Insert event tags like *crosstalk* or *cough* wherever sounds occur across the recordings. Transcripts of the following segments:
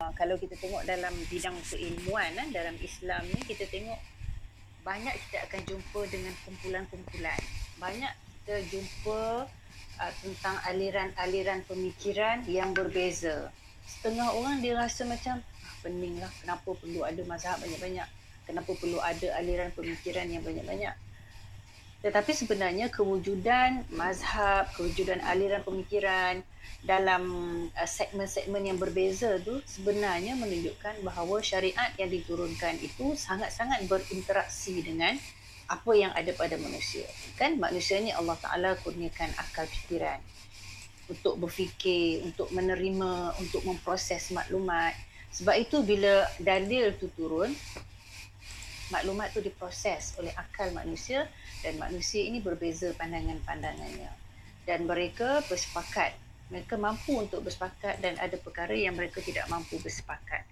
kalau kita tengok dalam bidang keilmuan eh, dalam Islam ni kita tengok banyak kita akan jumpa dengan kumpulan-kumpulan. Banyak kita jumpa uh, tentang aliran-aliran pemikiran yang berbeza. Setengah orang dia rasa macam ah, peninglah kenapa perlu ada mazhab banyak-banyak. Kenapa perlu ada aliran pemikiran yang banyak-banyak. Tetapi sebenarnya kewujudan mazhab, kewujudan aliran pemikiran dalam uh, segmen-segmen yang berbeza tu sebenarnya menunjukkan bahawa syariat yang diturunkan itu sangat-sangat berinteraksi dengan apa yang ada pada manusia. Kan manusia ni Allah Taala kurniakan akal fikiran untuk berfikir, untuk menerima, untuk memproses maklumat. Sebab itu bila dalil tu turun, maklumat tu diproses oleh akal manusia dan manusia ini berbeza pandangan-pandangannya. Dan mereka bersepakat mereka mampu untuk bersepakat dan ada perkara yang mereka tidak mampu bersepakat.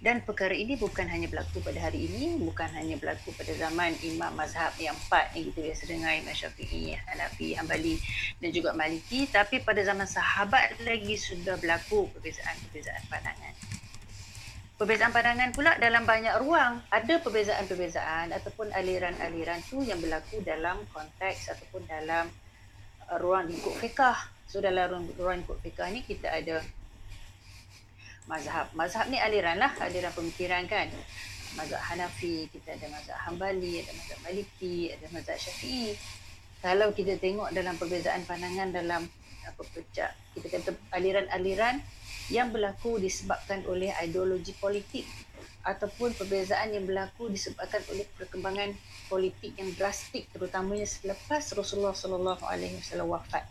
Dan perkara ini bukan hanya berlaku pada hari ini, bukan hanya berlaku pada zaman imam mazhab yang empat yang kita biasa dengar, Imam Syafi'i, Hanafi, Hanbali dan juga Maliki. Tapi pada zaman sahabat lagi sudah berlaku perbezaan-perbezaan pandangan. Perbezaan pandangan pula dalam banyak ruang. Ada perbezaan-perbezaan ataupun aliran-aliran tu yang berlaku dalam konteks ataupun dalam uh, ruang lingkup fiqah So dalam ruang, ruang kod fiqah ni kita ada mazhab. Mazhab ni aliran lah, aliran pemikiran kan. Mazhab Hanafi, kita ada mazhab Hanbali, ada mazhab Maliki, ada mazhab Syafi'i. Kalau kita tengok dalam perbezaan pandangan dalam apa pecah, kita kata aliran-aliran yang berlaku disebabkan oleh ideologi politik ataupun perbezaan yang berlaku disebabkan oleh perkembangan politik yang drastik terutamanya selepas Rasulullah sallallahu alaihi wasallam wafat.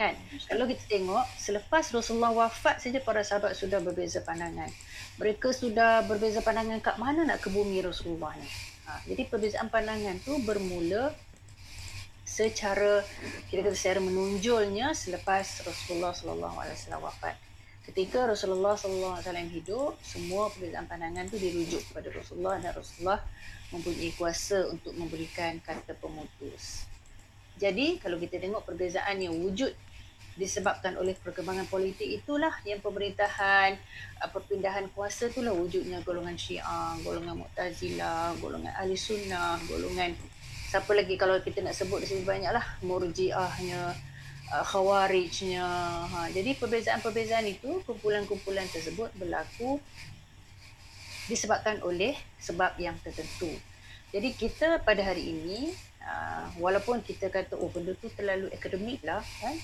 Kan? Kalau kita tengok selepas Rasulullah wafat saja para sahabat sudah berbeza pandangan. Mereka sudah berbeza pandangan kat mana nak ke bumi Rasulullah ni? Ha, jadi perbezaan pandangan tu bermula secara kita kata secara menonjolnya selepas Rasulullah sallallahu alaihi wasallam wafat ketika Rasulullah sallallahu alaihi wasallam hidup semua perbezaan pandangan tu dirujuk kepada Rasulullah dan Rasulullah mempunyai kuasa untuk memberikan kata pemutus. Jadi kalau kita tengok perbezaan yang wujud disebabkan oleh perkembangan politik itulah yang pemerintahan uh, perpindahan kuasa itulah wujudnya golongan Syiah, golongan Mu'tazilah, golongan Ahli Sunnah, golongan siapa lagi? Kalau kita nak sebut sini banyaklah Murji'ahnya, uh, Khawarijnya. Ha, jadi perbezaan-perbezaan itu, kumpulan-kumpulan tersebut berlaku disebabkan oleh sebab yang tertentu. Jadi kita pada hari ini, uh, walaupun kita kata oh benda tu terlalu akademik lah kan,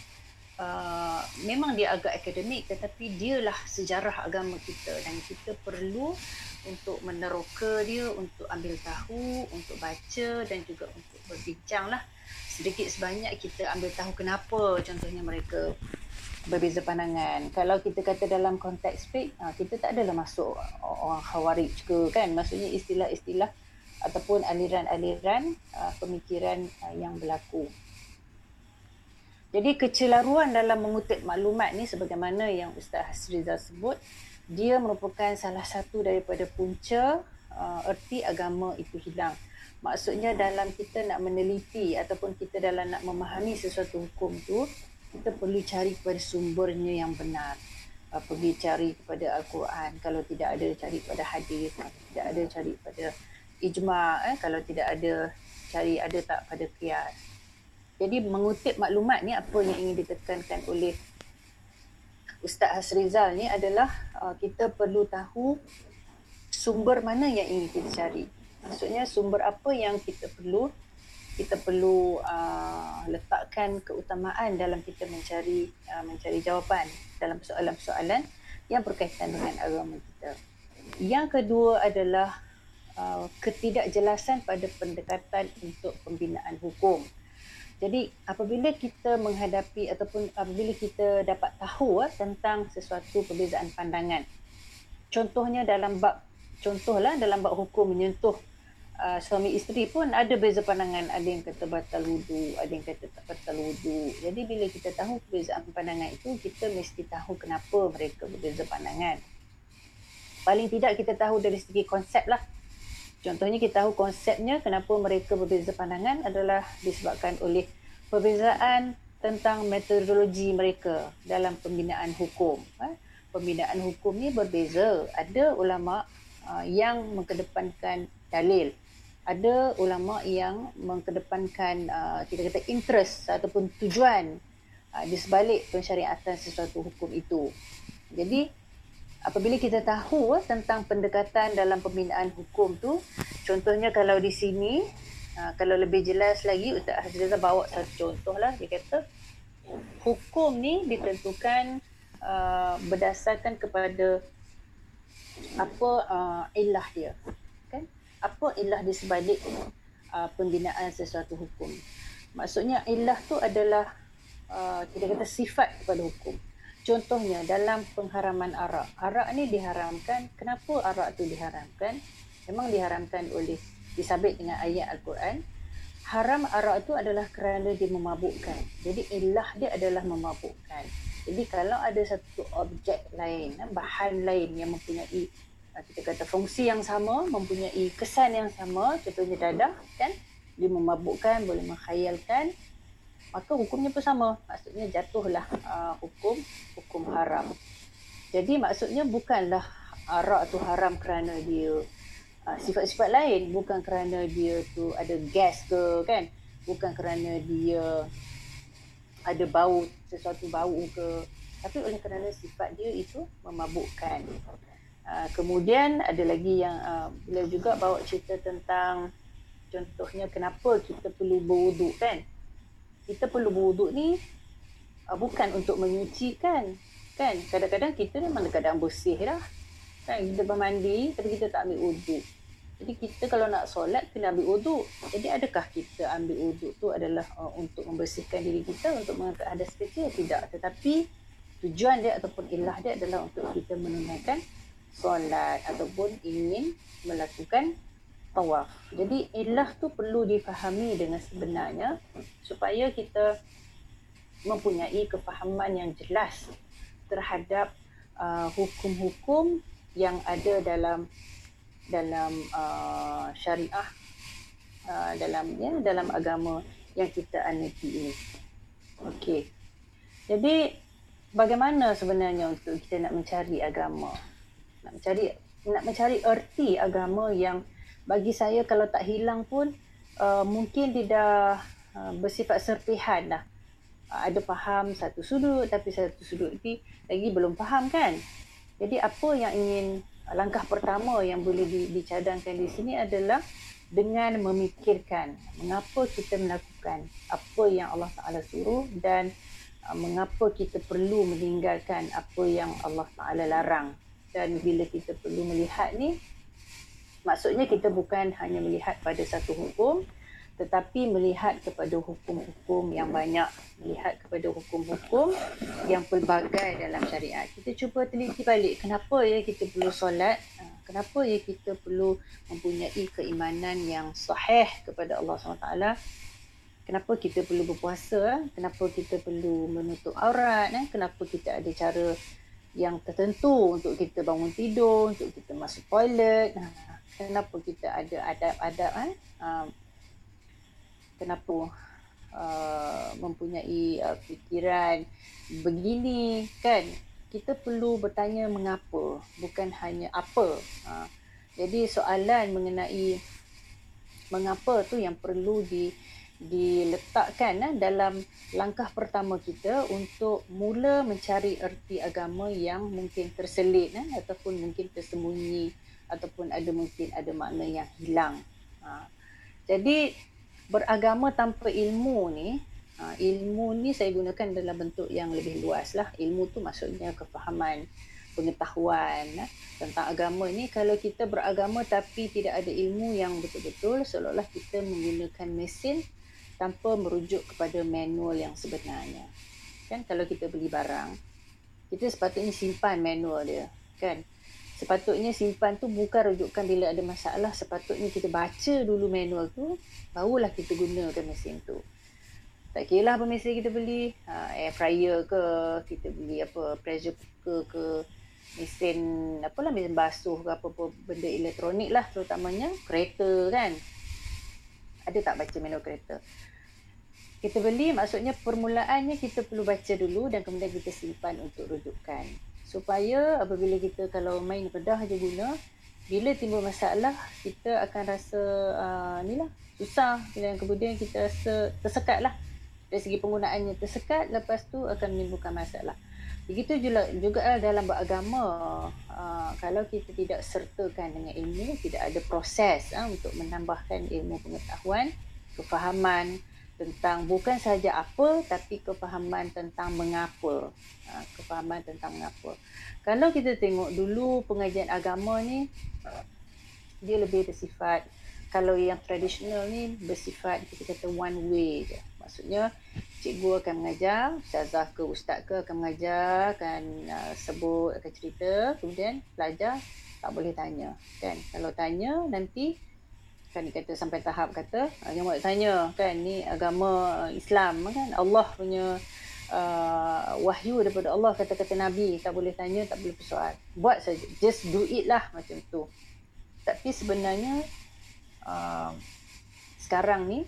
uh, memang dia agak akademik tetapi dialah sejarah agama kita dan kita perlu untuk meneroka dia, untuk ambil tahu, untuk baca dan juga untuk berbincang lah. Sedikit sebanyak kita ambil tahu kenapa contohnya mereka berbeza pandangan. Kalau kita kata dalam konteks fake, uh, kita tak adalah masuk orang khawarij ke kan. Maksudnya istilah-istilah ataupun aliran-aliran uh, pemikiran uh, yang berlaku. Jadi kecelaruan dalam mengutip maklumat ni sebagaimana yang Ustaz Hasriza sebut, dia merupakan salah satu daripada punca erti agama itu hilang. Maksudnya dalam kita nak meneliti ataupun kita dalam nak memahami sesuatu hukum tu, kita perlu cari kepada sumbernya yang benar. Uh, pergi cari kepada Al-Quran. Kalau tidak ada, cari kepada hadis. Kalau tidak ada, cari kepada ijma' eh. Kalau tidak ada, cari ada tak pada qiyas. Jadi mengutip maklumat ni apa yang ingin ditekankan oleh Ustaz Hasrizal ni adalah uh, kita perlu tahu sumber mana yang ingin kita cari. Maksudnya sumber apa yang kita perlu kita perlu uh, letakkan keutamaan dalam kita mencari uh, mencari jawapan dalam soalan-soalan yang berkaitan dengan agama kita. Yang kedua adalah uh, ketidakjelasan pada pendekatan untuk pembinaan hukum. Jadi apabila kita menghadapi ataupun apabila kita dapat tahu uh, tentang sesuatu perbezaan pandangan. Contohnya dalam bab contohlah dalam bab hukum menyentuh uh, suami isteri pun ada beza pandangan, ada yang kata batal wudu, ada yang kata tak batal wudu. Jadi bila kita tahu perbezaan pandangan itu, kita mesti tahu kenapa mereka berbeza pandangan. Paling tidak kita tahu dari segi konsep lah Contohnya kita tahu konsepnya kenapa mereka berbeza pandangan adalah disebabkan oleh perbezaan tentang metodologi mereka dalam pembinaan hukum. Eh. pembinaan hukum ni berbeza. Ada ulama uh, yang mengedepankan dalil. Ada ulama yang mengedepankan uh, kita kata interest ataupun tujuan uh, di sebalik pensyariatan sesuatu hukum itu. Jadi apabila kita tahu uh, tentang pendekatan dalam pembinaan hukum tu, contohnya kalau di sini uh, kalau lebih jelas lagi Ustaz Hazrizah bawa satu contoh lah dia kata hukum ni ditentukan uh, berdasarkan kepada apa uh, ilah dia apa ilah di sebalik uh, pembinaan sesuatu hukum. Maksudnya ilah tu adalah uh, kita kata sifat kepada hukum. Contohnya dalam pengharaman arak. Arak ni diharamkan. Kenapa arak tu diharamkan? Memang diharamkan oleh disabit dengan ayat al-Quran. Haram arak itu adalah kerana dia memabukkan. Jadi ilah dia adalah memabukkan. Jadi kalau ada satu objek lain, bahan lain yang mempunyai kita kata fungsi yang sama, mempunyai kesan yang sama, contohnya dadah kan, dia memabukkan, boleh menghayalkan, maka hukumnya pun sama. Maksudnya jatuhlah uh, hukum hukum haram. Jadi maksudnya bukanlah arak tu haram kerana dia uh, sifat-sifat lain. Bukan kerana dia tu ada gas ke kan? Bukan kerana dia ada bau sesuatu bau ke. Tapi oleh kerana sifat dia itu memabukkan uh, kemudian ada lagi yang uh, bila juga bawa cerita tentang contohnya kenapa kita perlu berwuduk kan kita perlu berwuduk ni uh, bukan untuk menyucikan kan kadang-kadang kita memang keadaan bersih dah kan kita bermandi tapi kita tak ambil wuduk jadi kita kalau nak solat kena ambil wuduk. Jadi adakah kita ambil wuduk tu adalah uh, untuk membersihkan diri kita untuk mengangkat hadas kecil? Tidak. Tetapi tujuan dia ataupun ilah dia adalah untuk kita menunaikan solat ataupun ingin melakukan tawaf. Jadi ilah tu perlu difahami dengan sebenarnya supaya kita mempunyai kefahaman yang jelas terhadap uh, hukum-hukum yang ada dalam dalam uh, syariah uh, dalam ya dalam agama yang kita anati ini. Okey. Jadi bagaimana sebenarnya untuk kita nak mencari agama? Nak mencari nak mencari erti agama yang bagi saya kalau tak hilang pun uh, mungkin tidak uh, bersifat serpihan lah. Uh, ada faham satu sudut tapi satu sudut ini lagi belum faham kan? Jadi apa yang ingin langkah pertama yang boleh dicadangkan di sini adalah dengan memikirkan mengapa kita melakukan apa yang Allah Taala suruh dan uh, mengapa kita perlu meninggalkan apa yang Allah Taala larang dan bila kita perlu melihat ni maksudnya kita bukan hanya melihat pada satu hukum tetapi melihat kepada hukum-hukum yang banyak, melihat kepada hukum-hukum yang pelbagai dalam syariat. Kita cuba teliti balik kenapa ya kita perlu solat, ha, kenapa ya kita perlu mempunyai keimanan yang sahih kepada Allah SWT, kenapa kita perlu berpuasa, kenapa kita perlu menutup aurat, eh? kenapa kita ada cara yang tertentu untuk kita bangun tidur, untuk kita masuk toilet, ha, kenapa kita ada adab-adab eh? Ha, kenapa uh, mempunyai uh, fikiran begini? Kan kita perlu bertanya mengapa bukan hanya apa. Uh, jadi soalan mengenai mengapa tu yang perlu di diletakkan eh, dalam langkah pertama kita untuk mula mencari erti agama yang mungkin terselit eh, ataupun mungkin tersembunyi ataupun ada mungkin ada makna yang hilang. Ha. Jadi beragama tanpa ilmu ni uh, ilmu ni saya gunakan dalam bentuk yang lebih luas lah ilmu tu maksudnya kefahaman pengetahuan uh, tentang agama ni kalau kita beragama tapi tidak ada ilmu yang betul-betul seolah-olah kita menggunakan mesin tanpa merujuk kepada manual yang sebenarnya. Kan kalau kita beli barang kita sepatutnya simpan manual dia kan? Sepatutnya simpan tu bukan rujukan bila ada masalah sepatutnya kita baca dulu manual tu barulah kita gunakan mesin tu. Tak kira lah apa mesin kita beli ha, air fryer ke kita beli apa pressure cooker ke mesin apalah mesin basuh ke apa-apa benda elektronik lah terutamanya kereta kan ada tak baca manual kereta? Kita beli maksudnya permulaannya kita perlu baca dulu dan kemudian kita simpan untuk rujukan. Supaya apabila kita kalau main pedah aja guna bila timbul masalah kita akan rasa uh, ni lah susah. Dan kemudian kita rasa tersekat lah. Dari segi penggunaannya tersekat lepas tu akan menimbulkan masalah begitu juga juga dalam beragama uh, kalau kita tidak sertakan dengan ilmu tidak ada proses uh, untuk menambahkan ilmu pengetahuan kefahaman tentang bukan saja apa tapi kefahaman tentang mengapa ha, kefahaman tentang mengapa. Kalau kita tengok dulu pengajian agama ni dia lebih bersifat kalau yang tradisional ni bersifat kita kata one way je. Maksudnya cikgu akan mengajar ustazah ke ustaz ke akan mengajar akan uh, sebut akan cerita kemudian pelajar tak boleh tanya kan? Kalau tanya nanti kan kata sampai tahap kata uh, yang buat tanya kan? Ni agama Islam kan? Allah punya uh, wahyu daripada Allah kata-kata Nabi tak boleh tanya tak boleh persoal. Buat saja just do it lah macam tu. Tapi sebenarnya uh, sekarang ni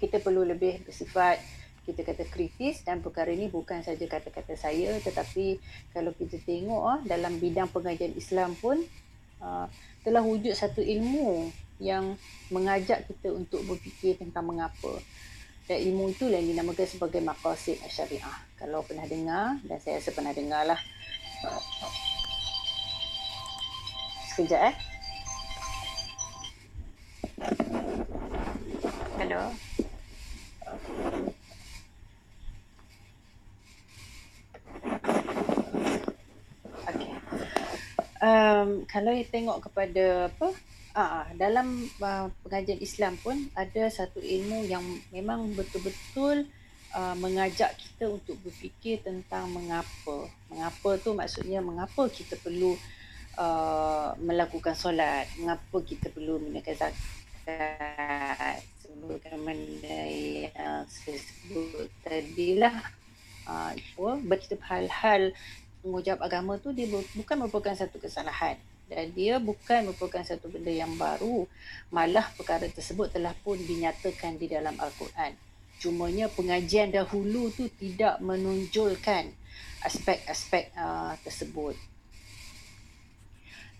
kita perlu lebih bersifat kita kata kritis dan perkara ini bukan saja kata-kata saya tetapi kalau kita tengok uh, dalam bidang pengajian Islam pun uh, telah wujud satu ilmu yang mengajak kita untuk berfikir tentang mengapa. Dan ilmu itu yang dinamakan sebagai maqasid syariah. Kalau pernah dengar, dan saya rasa pernah dengar lah. Sekejap eh. Hello. Okay. Um, kalau you tengok kepada apa Ah, dalam uh, pengajian Islam pun ada satu ilmu yang memang betul-betul uh, mengajak kita untuk berfikir tentang mengapa. Mengapa tu maksudnya mengapa kita perlu uh, melakukan solat, mengapa kita perlu menunaikan zakat. Sebagaimana yang saya sebut tadi lah. Uh, bercerita hal-hal mengucap agama tu dia bukan merupakan satu kesalahan dan dia bukan merupakan satu benda yang baru. Malah perkara tersebut telah pun dinyatakan di dalam al-Quran. Cumanya pengajian dahulu tu tidak menonjolkan aspek-aspek uh, tersebut.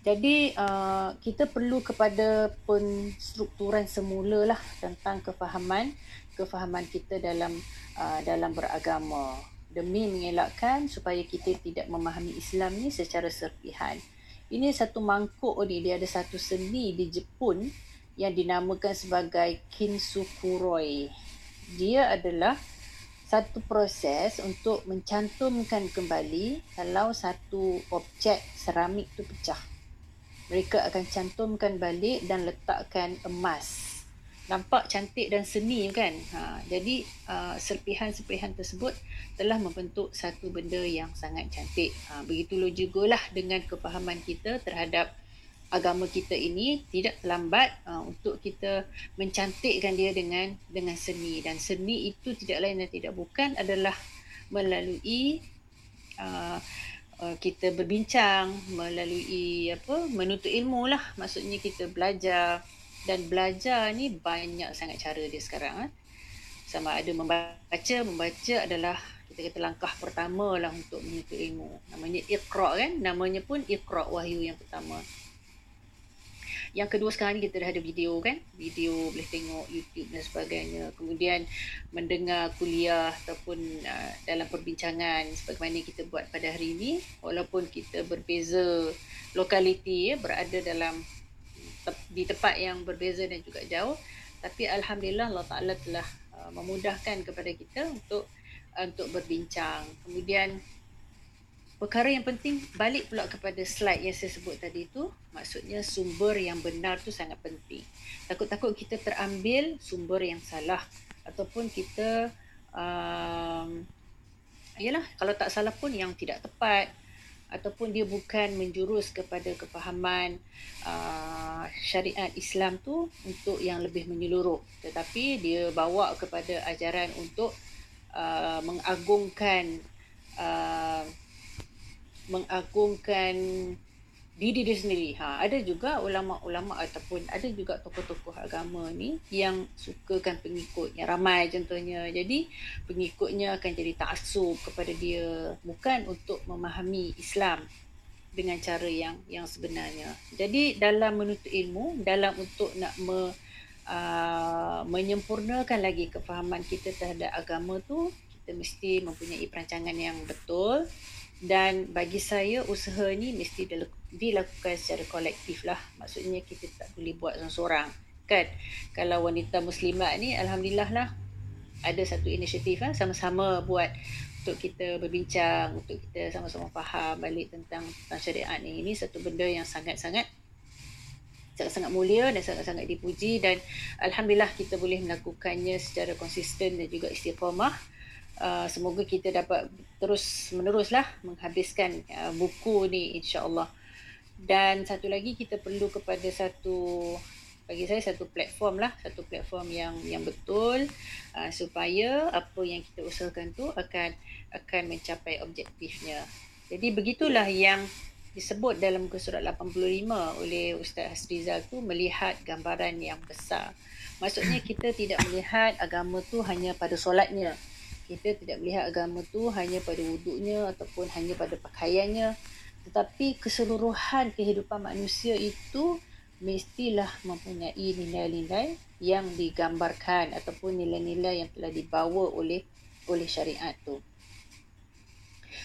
Jadi uh, kita perlu kepada penstrukturan semula lah tentang kefahaman kefahaman kita dalam uh, dalam beragama. Demi mengelakkan supaya kita tidak memahami Islam ni secara serpihan ini satu mangkuk ni dia ada satu seni di Jepun yang dinamakan sebagai kinsukuroi. Dia adalah satu proses untuk mencantumkan kembali kalau satu objek seramik tu pecah. Mereka akan cantumkan balik dan letakkan emas nampak cantik dan seni kan. Ha, jadi uh, serpihan-serpihan tersebut telah membentuk satu benda yang sangat cantik. Ha, begitulah juga lah dengan kefahaman kita terhadap agama kita ini tidak terlambat uh, untuk kita mencantikkan dia dengan dengan seni dan seni itu tidak lain dan tidak bukan adalah melalui uh, uh, kita berbincang melalui apa menuntut ilmu lah maksudnya kita belajar dan belajar ni banyak sangat cara dia sekarang eh. sama ada membaca membaca adalah kita kata langkah pertama lah untuk menuntut ilmu. Namanya iqra kan? Namanya pun iqra wahyu yang pertama. Yang kedua sekarang ni kita dah ada video kan? Video boleh tengok YouTube dan sebagainya. Kemudian mendengar kuliah ataupun uh, dalam perbincangan sebagaimana kita buat pada hari ini. Walaupun kita berbeza lokaliti ya berada dalam di tempat yang berbeza dan juga jauh. Tapi alhamdulillah Allah Taala telah uh, memudahkan kepada kita untuk uh, untuk berbincang. Kemudian perkara yang penting balik pula kepada slide yang saya sebut tadi tu. Maksudnya sumber yang benar tu sangat penting. Takut-takut kita terambil sumber yang salah. Ataupun kita um, yalah kalau tak salah pun yang tidak tepat ataupun dia bukan menjurus kepada kefahaman uh, syariat Islam tu untuk yang lebih menyeluruh. Tetapi dia bawa kepada ajaran untuk uh, mengagungkan uh, mengagungkan diri dia sendiri. Ha, ada juga ulama-ulama ataupun ada juga tokoh-tokoh agama ni yang sukakan pengikut yang ramai contohnya. Jadi pengikutnya akan jadi taksub kepada dia bukan untuk memahami Islam dengan cara yang yang sebenarnya. Jadi dalam menuntut ilmu, dalam untuk nak me, uh, menyempurnakan lagi kefahaman kita terhadap agama tu, kita mesti mempunyai perancangan yang betul dan bagi saya usaha ni mesti dilakukan secara kolektif lah. Maksudnya kita tak boleh buat seorang-seorang. Kan? Kalau wanita muslimat ni alhamdulillah lah ada satu inisiatif lah sama-sama buat untuk kita berbincang untuk kita sama-sama faham balik tentang, tentang syariat ni. Ini satu benda yang sangat-sangat sangat-sangat mulia dan sangat-sangat dipuji. Dan alhamdulillah kita boleh melakukannya secara konsisten dan juga istiqamah Uh, semoga kita dapat terus meneruslah menghabiskan uh, buku ni insya-Allah. Dan satu lagi kita perlu kepada satu bagi saya satu platform lah, satu platform yang yang betul uh, supaya apa yang kita usahakan tu akan akan mencapai objektifnya. Jadi begitulah yang disebut dalam muka surat 85 oleh Ustaz Hasrizal tu melihat gambaran yang besar. Maksudnya kita tidak melihat agama tu hanya pada solatnya kita tidak melihat agama tu hanya pada wuduknya ataupun hanya pada pakaiannya tetapi keseluruhan kehidupan manusia itu mestilah mempunyai nilai-nilai yang digambarkan ataupun nilai-nilai yang telah dibawa oleh oleh syariat tu.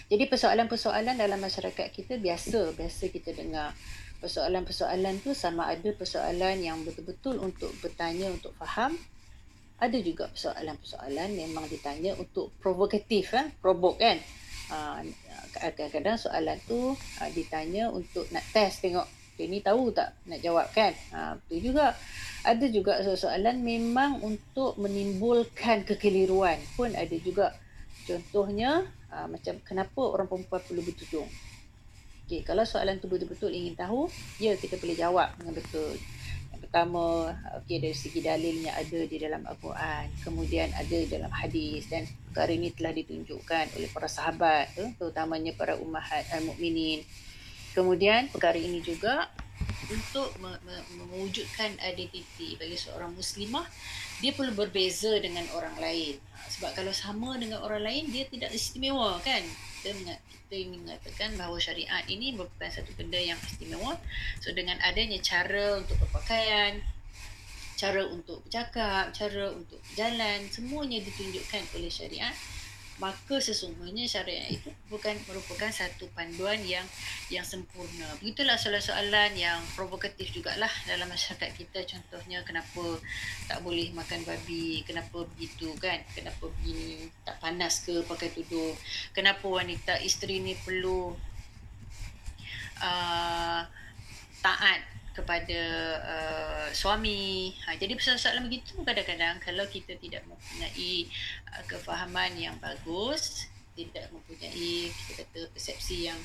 Jadi persoalan-persoalan dalam masyarakat kita biasa biasa kita dengar persoalan-persoalan tu sama ada persoalan yang betul-betul untuk bertanya untuk faham ada juga persoalan-persoalan memang ditanya untuk provokatif eh provoke kan? Uh, kadang-kadang soalan tu uh, ditanya untuk nak test tengok dia ni tahu tak nak jawab kan? Uh, betul juga. Ada juga soalan memang untuk menimbulkan kekeliruan pun ada juga. Contohnya macam kenapa orang perempuan perlu bertudung Okay, kalau soalan tu betul-betul ingin tahu, ya kita boleh jawab dengan betul pertama okey dari segi dalilnya ada di dalam Al-Quran kemudian ada dalam hadis dan perkara ini telah ditunjukkan oleh para sahabat tu terutamanya para ummahat al-mukminin kemudian perkara ini juga untuk mewujudkan identiti bagi seorang muslimah dia perlu berbeza dengan orang lain. Sebab kalau sama dengan orang lain dia tidak istimewa kan kita kita mengatakan bahawa syariat ini merupakan satu benda yang istimewa. So dengan adanya cara untuk berpakaian, cara untuk bercakap, cara untuk berjalan, semuanya ditunjukkan oleh syariat maka sesungguhnya syariat itu bukan merupakan satu panduan yang yang sempurna. Begitulah soalan-soalan yang provokatif jugalah dalam masyarakat kita. Contohnya kenapa tak boleh makan babi, kenapa begitu kan? Kenapa begini, tak panas ke pakai tudung? Kenapa wanita isteri ni perlu uh, taat kepada uh, suami. Ha, jadi persoalan begitu kadang-kadang kalau kita tidak mempunyai uh, kefahaman yang bagus, tidak mempunyai kita kata persepsi yang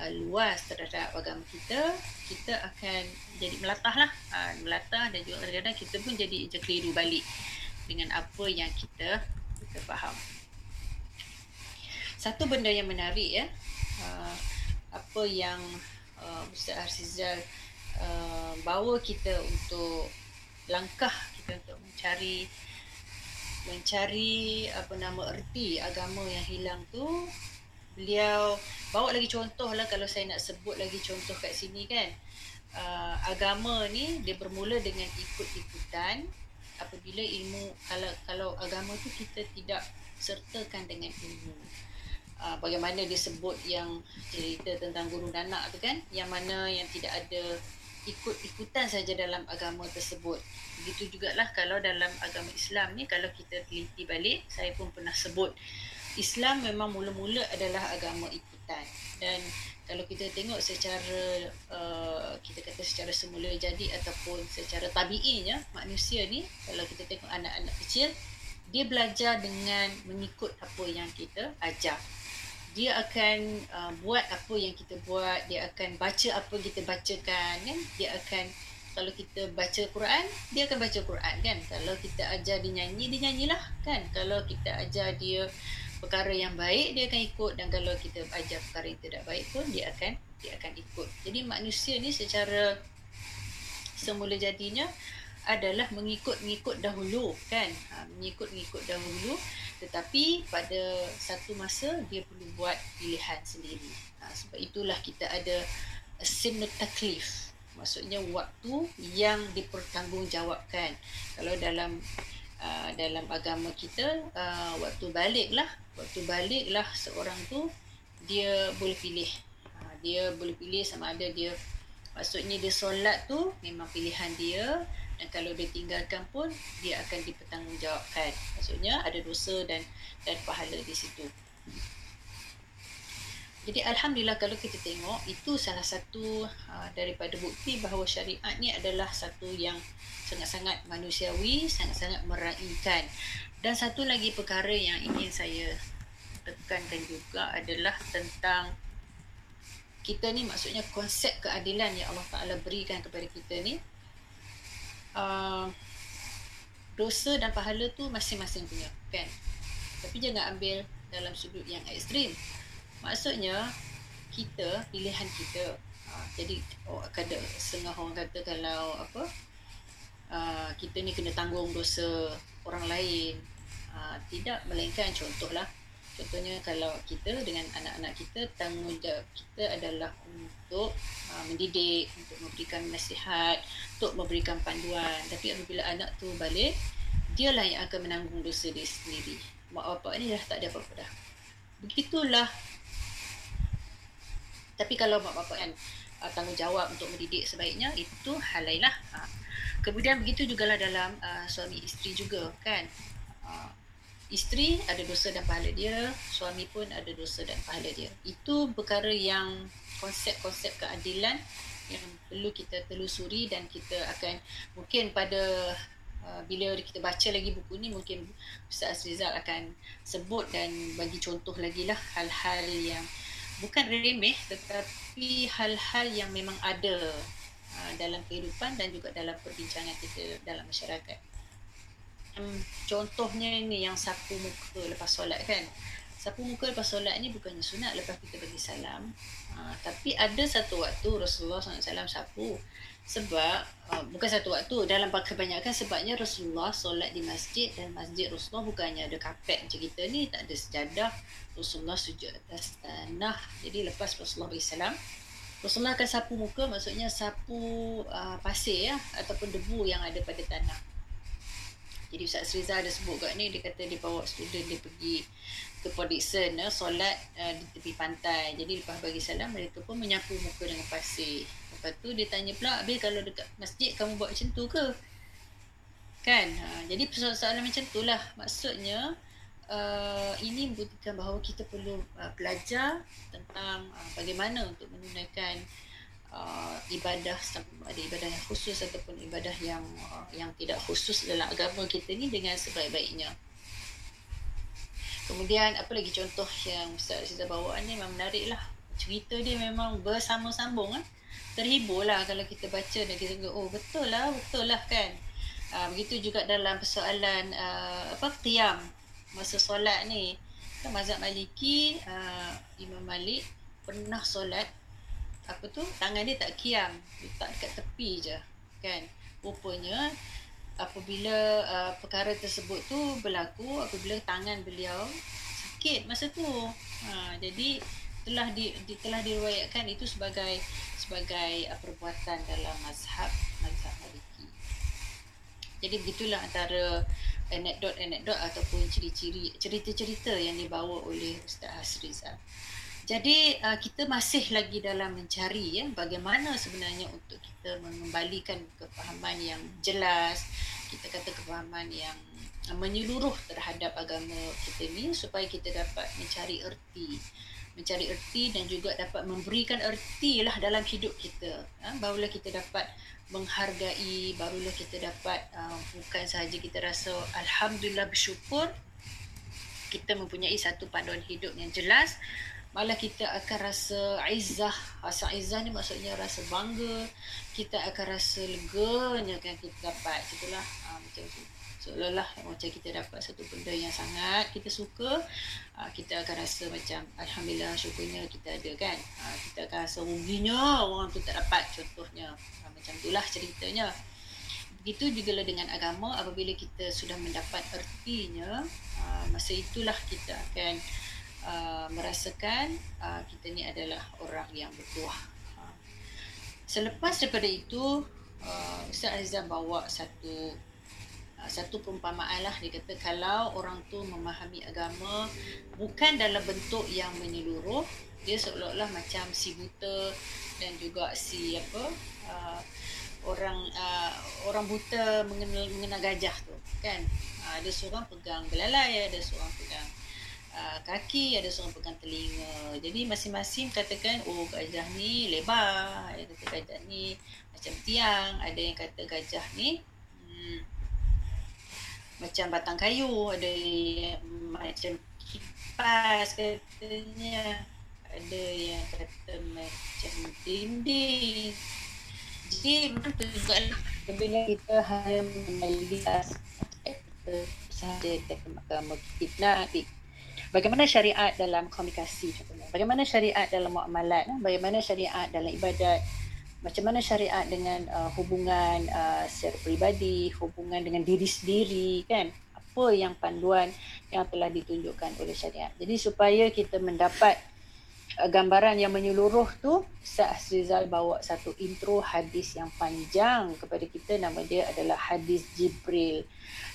uh, luas terhadap agama kita, kita akan jadi melatah lah. Uh, melatah dan juga kadang-kadang kita pun jadi keliru balik dengan apa yang kita kita faham. Satu benda yang menarik ya, uh, apa yang uh, Ustaz Arsizal Uh, bawa kita untuk langkah kita untuk mencari mencari apa nama erti agama yang hilang tu. Beliau bawa lagi contoh lah kalau saya nak sebut lagi contoh kat sini kan. Uh, agama ni dia bermula dengan ikut-ikutan. Apabila ilmu kalau kalau agama tu kita tidak sertakan dengan ilmu. Uh, bagaimana disebut yang cerita tentang guru nanak tu kan yang mana yang tidak ada ikut-ikutan saja dalam agama tersebut. Begitu jugalah kalau dalam agama Islam ni kalau kita teliti balik, saya pun pernah sebut Islam memang mula-mula adalah agama ikutan. Dan kalau kita tengok secara uh, kita kata secara semula jadi ataupun secara tabiinya manusia ni kalau kita tengok anak-anak kecil dia belajar dengan mengikut apa yang kita ajar dia akan uh, buat apa yang kita buat dia akan baca apa kita bacakan kan? Dia akan kalau kita baca Quran dia akan baca Quran kan? Kalau kita ajar dia nyanyi dia nyanyilah kan? Kalau kita ajar dia perkara yang baik dia akan ikut. Dan kalau kita ajar perkara yang tidak baik pun dia akan dia akan ikut. Jadi manusia ni secara semula jadinya adalah mengikut-ngikut dahulu kan? Ha, mengikut-ngikut dahulu tetapi pada satu masa dia perlu buat pilihan sendiri. Ha, sebab itulah kita ada sinut taklif maksudnya waktu yang dipertanggungjawabkan. Kalau dalam uh, dalam agama kita uh, waktu baliklah waktu baliklah seorang tu dia boleh pilih. Uh, dia boleh pilih sama ada dia. Maksudnya dia solat tu memang pilihan dia dan kalau dia tinggalkan pun dia akan dipertanggungjawabkan. Maksudnya ada dosa dan dan pahala di situ. Jadi alhamdulillah kalau kita tengok itu salah satu uh, daripada bukti bahawa syariat ni adalah satu yang sangat-sangat manusiawi sangat-sangat meraihkan. Dan satu lagi perkara yang ingin saya tekankan juga adalah tentang kita ni maksudnya konsep keadilan yang Allah Taala berikan kepada kita ni uh, dosa dan pahala tu masing-masing punya kan? Tapi jangan ambil dalam sudut yang ekstrim. Maksudnya kita pilihan kita uh, jadi oh, kada setengah orang kata kalau apa uh, kita ni kena tanggung dosa orang lain. Uh, tidak melainkan contohlah Contohnya kalau kita dengan anak-anak kita tanggungjawab kita adalah untuk uh, mendidik, untuk memberikan nasihat, untuk memberikan panduan. Tapi apabila anak tu balik, dialah yang akan menanggung dosa dia sendiri. Mak bapak ni dah tak ada apa-apa dah. Begitulah. Tapi kalau mak bapak kan uh, tanggungjawab untuk mendidik sebaiknya, itu hal lain lah. Uh. Kemudian begitu jugalah dalam uh, suami isteri juga kan. Uh, isteri ada dosa dan pahala dia, suami pun ada dosa dan pahala dia. Itu perkara yang konsep-konsep keadilan yang perlu kita telusuri dan kita akan mungkin pada uh, bila kita baca lagi buku ni mungkin Ustaz Rizal akan sebut dan bagi contoh lagi lah hal-hal yang bukan remeh tetapi hal-hal yang memang ada uh, dalam kehidupan dan juga dalam perbincangan kita dalam masyarakat contohnya ini yang sapu muka lepas solat kan. Sapu muka lepas solat ni bukannya sunat lepas kita bagi salam. Uh, tapi ada satu waktu Rasulullah SAW sapu. Sebab uh, bukan satu waktu dalam kebanyakan sebabnya Rasulullah solat di masjid dan masjid Rasulullah bukannya ada kapet macam kita ni tak ada sejadah. Rasulullah sujud atas tanah. Jadi lepas Rasulullah bagi salam Rasulullah akan sapu muka maksudnya sapu uh, pasir ya ataupun debu yang ada pada tanah jadi Ustaz Riza ada sebut kat ni dia kata dia bawa student dia pergi ke Port Dixon uh, solat uh, di tepi pantai. Jadi lepas bagi salam mereka pun menyapu muka dengan pasir. Lepas tu dia tanya pula, "Abi kalau dekat masjid kamu buat macam tu ke?" Kan? Ha, jadi persoalan macam tu lah. Maksudnya uh, ini membuktikan bahawa kita perlu uh, belajar tentang uh, bagaimana untuk menunaikan uh, ibadah ada ibadah yang khusus ataupun ibadah yang uh, yang tidak khusus dalam agama kita ni dengan sebaik-baiknya. Kemudian apa lagi contoh yang Ustaz Aziza bawa ni memang menarik lah. Cerita dia memang bersambung-sambung kan. Terhibur lah kalau kita baca dan kita kata, oh betul lah, betul lah kan. Uh, begitu juga dalam persoalan uh, apa tiam masa solat ni. Kan mazhab Maliki, uh, Imam Malik pernah solat apa tu? Tangan dia tak kiam. Letak dekat tepi je kan? Rupanya apabila uh, perkara tersebut tu berlaku apabila tangan beliau sakit masa tu. Ha, jadi telah di, di telah diriwayatkan itu sebagai sebagai uh, perbuatan dalam mazhab mazhab Maliki. Jadi begitulah antara anekdot-anekdot ataupun ciri-ciri cerita-cerita yang dibawa oleh Ustaz Hasrizal. Jadi uh, kita masih lagi dalam mencari ya bagaimana sebenarnya untuk kita mengembalikan kefahaman yang jelas, kita kata kefahaman yang menyeluruh terhadap agama kita ni supaya kita dapat mencari erti mencari erti dan juga dapat memberikan erti lah dalam hidup kita ha? barulah kita dapat menghargai barulah kita dapat uh, bukan sahaja kita rasa alhamdulillah bersyukur kita mempunyai satu panduan hidup yang jelas malah kita akan rasa izzah rasa izzah ni maksudnya rasa bangga. Kita akan rasa leganya kan kita dapat. Itulah ha, macam tu. Seolah-olah macam kita dapat satu benda yang sangat kita suka uh, kita akan rasa macam Alhamdulillah syukurnya kita ada kan? Uh, kita akan rasa ruginya orang tu tak dapat contohnya. Macam itulah ceritanya. Begitu juga dengan agama. Apabila kita sudah mendapat ertinya masa itulah kita akan uh, merasakan uh, kita ni adalah orang yang bertuah uh. selepas daripada itu uh, Ustaz Azizah bawa satu Ah, satu perumpamaan lah. Dia kata kalau orang tu memahami agama bukan dalam bentuk yang menyeluruh dia seolah-olah macam si buta dan juga si apa uh, orang uh, orang buta mengenal mengenal gajah tu kan? Uh, ada seorang pegang belalai ada seorang pegang uh, kaki ada seorang pegang telinga. Jadi masing-masing katakan oh gajah ni lebar ada kata gajah ni macam tiang ada yang kata gajah ni hmm, macam batang kayu ada yang macam kipas katanya ada yang kata macam dinding. Jadi memang tu juga lah. Kita hanya melihat sahaja dalam agama kita bagaimana syariat dalam komunikasi contohnya bagaimana syariat dalam muamalat bagaimana syariat dalam ibadat macam mana syariat dengan uh, hubungan uh, secara peribadi, hubungan dengan diri sendiri kan? Apa yang panduan yang telah ditunjukkan oleh syariat. Jadi supaya kita mendapat uh, gambaran yang menyeluruh tu, Ustaz Rizal bawa satu intro hadis yang panjang kepada kita nama dia adalah hadis Jibril.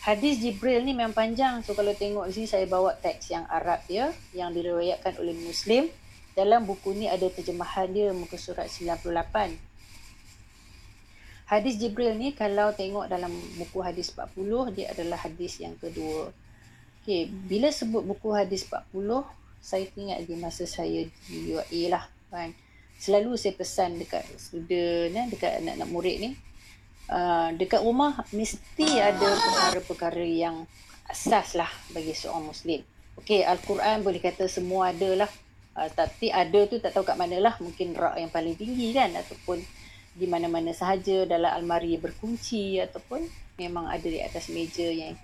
Hadis Jibril ni memang panjang. So kalau tengok sini saya bawa teks yang Arab dia yang diriwayatkan oleh Muslim. Dalam buku ni ada terjemahan dia muka surat 98. Hadis Jibril ni kalau tengok dalam buku hadis 40 dia adalah hadis yang kedua. Okey, bila sebut buku hadis 40, saya ingat di masa saya di UAE lah kan. Selalu saya pesan dekat student eh, dekat anak-anak murid ni uh, dekat rumah mesti ada perkara-perkara yang asas lah bagi seorang muslim. Okey, Al-Quran boleh kata semua ada lah. Uh, tapi ada tu tak tahu kat mana lah. Mungkin rak yang paling tinggi kan ataupun di mana-mana sahaja dalam almari berkunci ataupun memang ada di atas meja yang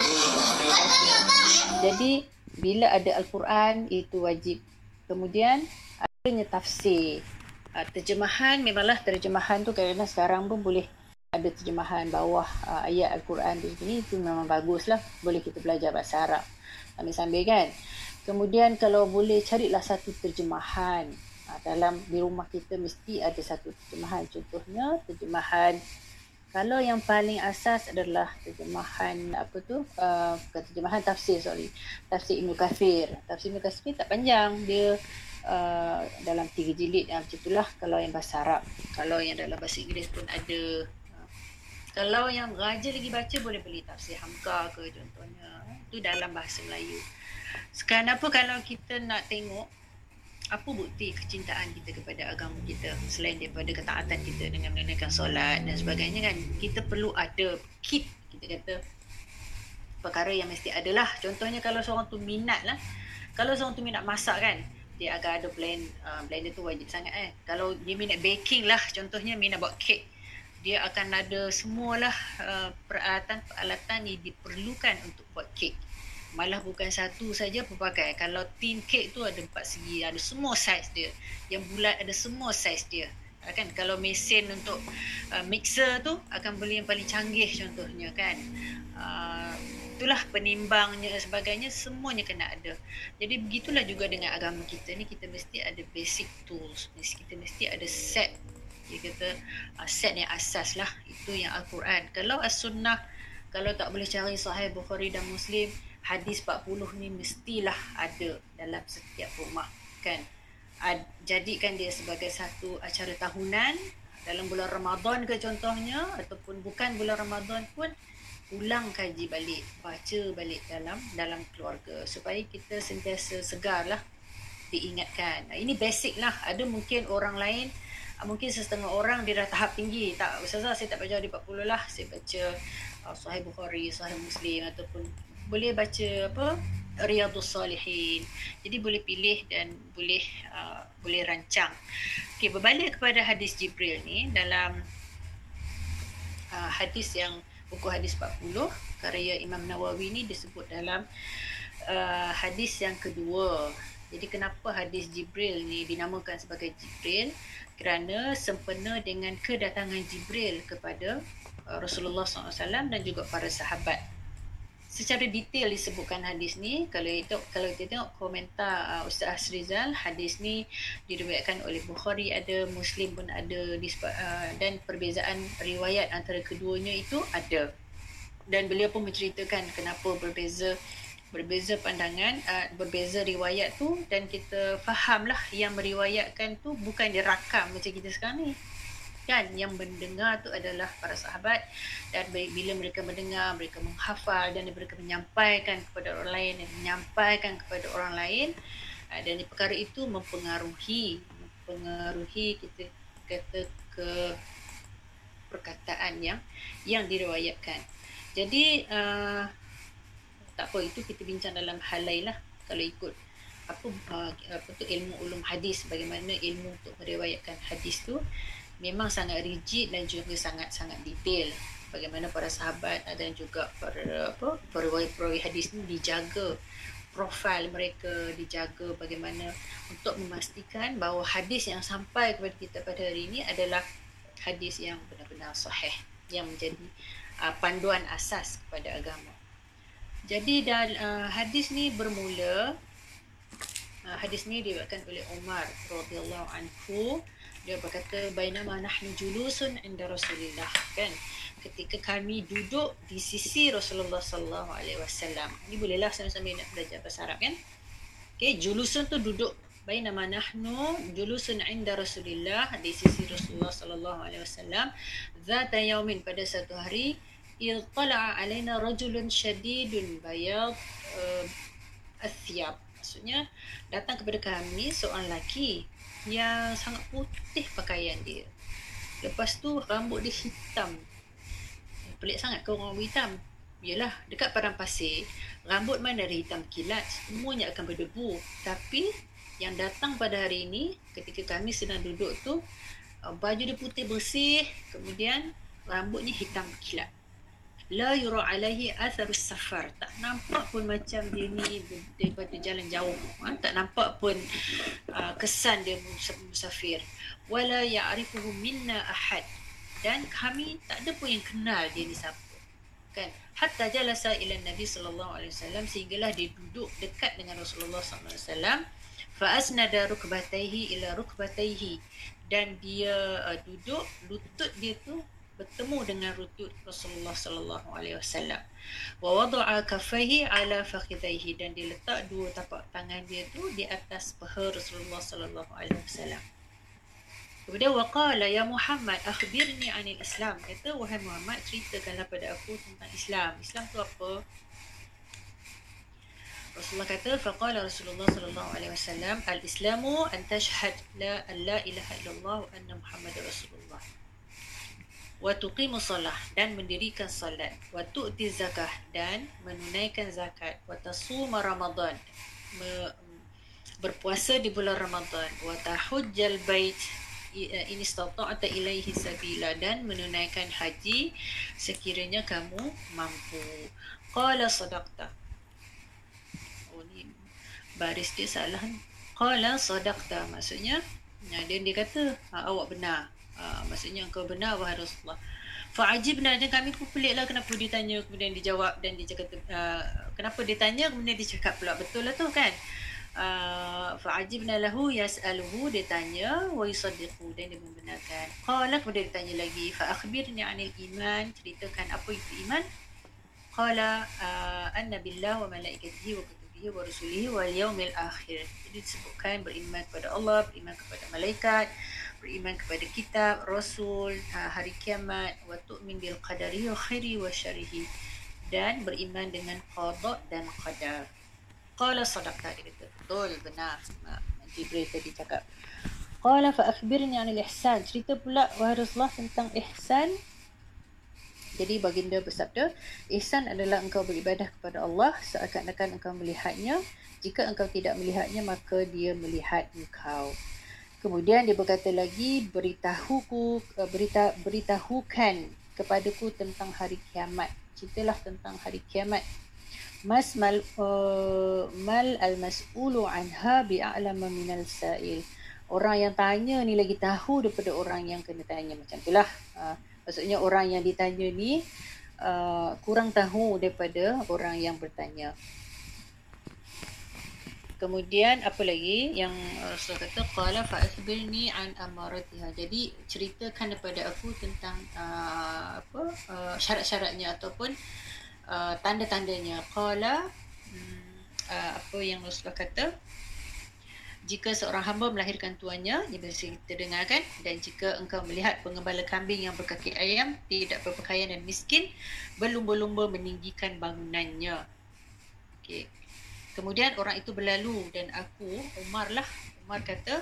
jadi bila ada al-Quran itu wajib kemudian adanya tafsir uh, terjemahan memanglah terjemahan tu kerana sekarang pun boleh ada terjemahan bawah uh, ayat al-Quran di sini itu memang baguslah. Boleh kita belajar bahasa Arab. Sambil-sambil kan? Kemudian kalau boleh carilah satu terjemahan. Ha, dalam di rumah kita mesti ada satu terjemahan. Contohnya terjemahan kalau yang paling asas adalah terjemahan apa tu? Uh, bukan terjemahan tafsir sorry. Tafsir Ibnu Kathir. Tafsir Ibnu Kathir tak panjang. Dia uh, dalam tiga jilid uh, macam itulah kalau yang bahasa Arab. Kalau yang dalam bahasa Inggeris pun ada uh, kalau yang raja lagi baca boleh beli tafsir Hamka ke contohnya. Itu dalam bahasa Melayu. Sekarang apa kalau kita nak tengok apa bukti kecintaan kita kepada agama kita? Selain daripada ketaatan kita dengan menunaikan solat dan sebagainya kan kita perlu ada kit kita kata perkara yang mesti ada lah. Contohnya kalau seorang tu minat lah. Kalau seorang tu minat masak kan dia akan ada blend uh, blender tu wajib sangat eh. Kalau dia minat baking lah contohnya minat buat cake dia akan ada semualah uh, peralatan-peralatan yang diperlukan untuk buat cake malah bukan satu saja pelbagai. Kalau tin cake tu ada empat segi. Ada semua saiz dia. Yang bulat ada semua saiz dia. Ah, kan? Kalau mesin untuk uh, mixer tu akan beli yang paling canggih contohnya kan? Uh, itulah penimbangnya sebagainya. Semuanya kena ada. Jadi begitulah juga dengan agama kita ni. Kita mesti ada basic tools. Kita mesti ada set dia kata uh, set yang asas lah itu yang Al-Quran. Kalau As-Sunnah kalau tak boleh cari Sahih Bukhari dan Muslim hadis 40 ni mestilah ada dalam setiap rumah kan? Ad, jadikan dia sebagai satu acara tahunan dalam bulan Ramadan ke contohnya ataupun bukan bulan Ramadan pun ulang kaji balik baca balik dalam dalam keluarga supaya kita sentiasa segar lah diingatkan ini basic lah. Ada mungkin orang lain mungkin setengah orang dia dah tahap tinggi. Tak ustazah saya tak baca di 40 lah. Saya baca uh, sahih Bukhari sahih Muslim ataupun boleh baca apa? Riyadhus Salihin. Jadi boleh pilih dan boleh uh, boleh rancang. Okey, berbalik kepada hadis Jibril ni dalam uh, hadis yang buku hadis 40 karya Imam Nawawi ni disebut dalam uh, hadis yang kedua. Jadi kenapa hadis Jibril ni dinamakan sebagai Jibril kerana sempena dengan kedatangan Jibril kepada uh, Rasulullah SAW dan juga para sahabat. Secara detail disebutkan hadis ni kalau itu kalau kita tengok komentar uh, Ustaz Asrizal hadis ni diriwayatkan oleh Bukhari ada Muslim pun ada uh, dan perbezaan riwayat antara keduanya itu ada. Dan beliau pun menceritakan kenapa berbeza berbeza pandangan uh, berbeza riwayat tu dan kita fahamlah yang meriwayatkan tu bukan dirakam macam kita sekarang ni. Kan yang mendengar tu adalah para sahabat dan bila mereka mendengar mereka menghafal dan mereka menyampaikan kepada orang lain dan menyampaikan kepada orang lain ah, dan perkara itu mempengaruhi mempengaruhi kita kata ke perkataan yang yang diriwayatkan. Jadi uh, tak apa itu kita bincang dalam hal lain lah kalau ikut apa uh, apa tu ilmu ulum hadis bagaimana ilmu untuk meriwayatkan hadis tu memang sangat rigid dan juga sangat-sangat detail bagaimana para sahabat dan juga para apa perawi-perawi hadis ni dijaga profil mereka dijaga bagaimana untuk memastikan bahawa hadis yang sampai kepada kita pada hari ini adalah hadis yang benar-benar sahih yang menjadi uh, panduan asas kepada agama. Jadi dan uh, hadis ni bermula uh, hadis ni diriwayatkan oleh Umar radhiyallahu anhu. Dia berkata bainama nahnu julusun inda Rasulillah kan? Ketika kami duduk di sisi Rasulullah sallallahu alaihi wasallam. Ini bolehlah sama-sama nak belajar bahasa Arab kan? Okey julusun tu duduk. Bainama nahnu julusun inda Rasulillah di sisi Rasulullah sallallahu alaihi wasallam zata yaumin pada satu hari iltala alaina rajulun shadidun bayad uh, athyab maksudnya datang kepada kami seorang lelaki yang sangat putih pakaian dia. Lepas tu rambut dia hitam. Pelik sangat ke orang hitam. Yalah, dekat padang pasir, rambut mana dari hitam kilat, semuanya akan berdebu. Tapi yang datang pada hari ini, ketika kami sedang duduk tu, baju dia putih bersih, kemudian rambutnya hitam kilat la yura alaihi atharus safar. Tak nampak pun macam dia ni daripada jalan jauh. Ha? tak nampak pun uh, kesan dia musafir. Wala ya'rifuhu minna ahad. Dan kami tak ada pun yang kenal dia ni siapa. Kan? Hatta jalasa ila nabi sallallahu alaihi wasallam sehinggalah dia duduk dekat dengan Rasulullah sallallahu alaihi wasallam. Fa asnada rukbatayhi ila rukbatayhi dan dia uh, duduk lutut dia tu bertemu dengan lutut Rasulullah sallallahu alaihi wasallam. Wa wada'a kaffaihi ala fakhidaihi dan dia letak dua tapak tangan dia tu di atas paha Rasulullah sallallahu alaihi wasallam. Kemudian waqala ya Muhammad akhbirni anil Islam. Kata wahai Muhammad ceritakanlah pada aku tentang Islam. Islam tu apa? Rasulullah kata faqala Rasulullah sallallahu alaihi wasallam al-islamu an tashhad la la ilaha illallah wa anna Muhammadar Rasulullah wa tuqimu salah dan mendirikan salat. Wa tu'ti zakah dan menunaikan zakat. Wa tasuma ramadan me, berpuasa di bulan ramadan. Wa tahujjal bait in istata'ta ilaihi sabila dan menunaikan haji sekiranya kamu mampu. Qala sadaqta. Oh ni baris dia salah qala sadaqta maksudnya nah, dia dia kata awak benar Ah, maksudnya engkau benar wahai Rasulullah. Fa'ajibna dan kami pun peliklah kenapa dia tanya kemudian dijawab dan dia cakap uh, kenapa dia tanya kemudian dia cakap pula betul lah tu kan. Uh, Fa'ajibna lahu yas'aluhu dia tanya wa yusaddiqu dan dia membenarkan. Qala kemudian dia tanya lagi fa'akhbirni 'anil iman ceritakan apa itu iman. Qala uh, anna billah wa malaikatihi wa kutubihi wa rusulihi wal yaumil akhir. Jadi disebutkan beriman kepada Allah, beriman kepada malaikat, beriman kepada kitab, rasul, ha, hari kiamat, wa tu'min bil qadari wa khairi wa syarihi dan beriman dengan qada dan qadar. Qala sadaqta dia kata, betul benar. Jibril tadi cakap. Qala fa akhbirni 'anil ihsan. Cerita pula wahai Rasulullah tentang ihsan. Jadi baginda bersabda, ihsan adalah engkau beribadah kepada Allah seakan-akan engkau melihatnya. Jika engkau tidak melihatnya, maka dia melihat engkau. Kemudian dia berkata lagi beritahuku eh, berita beritahukan kepadaku tentang hari kiamat. Ceritalah tentang hari kiamat. Mas mal uh, mal al mas'ulu anha bi'alama minal sa'il. Orang yang tanya ni lagi tahu daripada orang yang kena tanya macam itulah. Uh, maksudnya orang yang ditanya ni uh, kurang tahu daripada orang yang bertanya. Kemudian apa lagi yang Rasul uh, kata qala fa akhbirni an amaratiha. Jadi ceritakan kepada aku tentang uh, apa uh, syarat-syaratnya ataupun uh, tanda-tandanya. Qala hmm, uh, apa yang Rasul kata jika seorang hamba melahirkan tuannya, ini bisa kita dengarkan dan jika engkau melihat pengembala kambing yang berkaki ayam tidak berpakaian dan miskin berlumba-lumba meninggikan bangunannya. Okey. Kemudian orang itu berlalu dan aku Umar lah Umar kata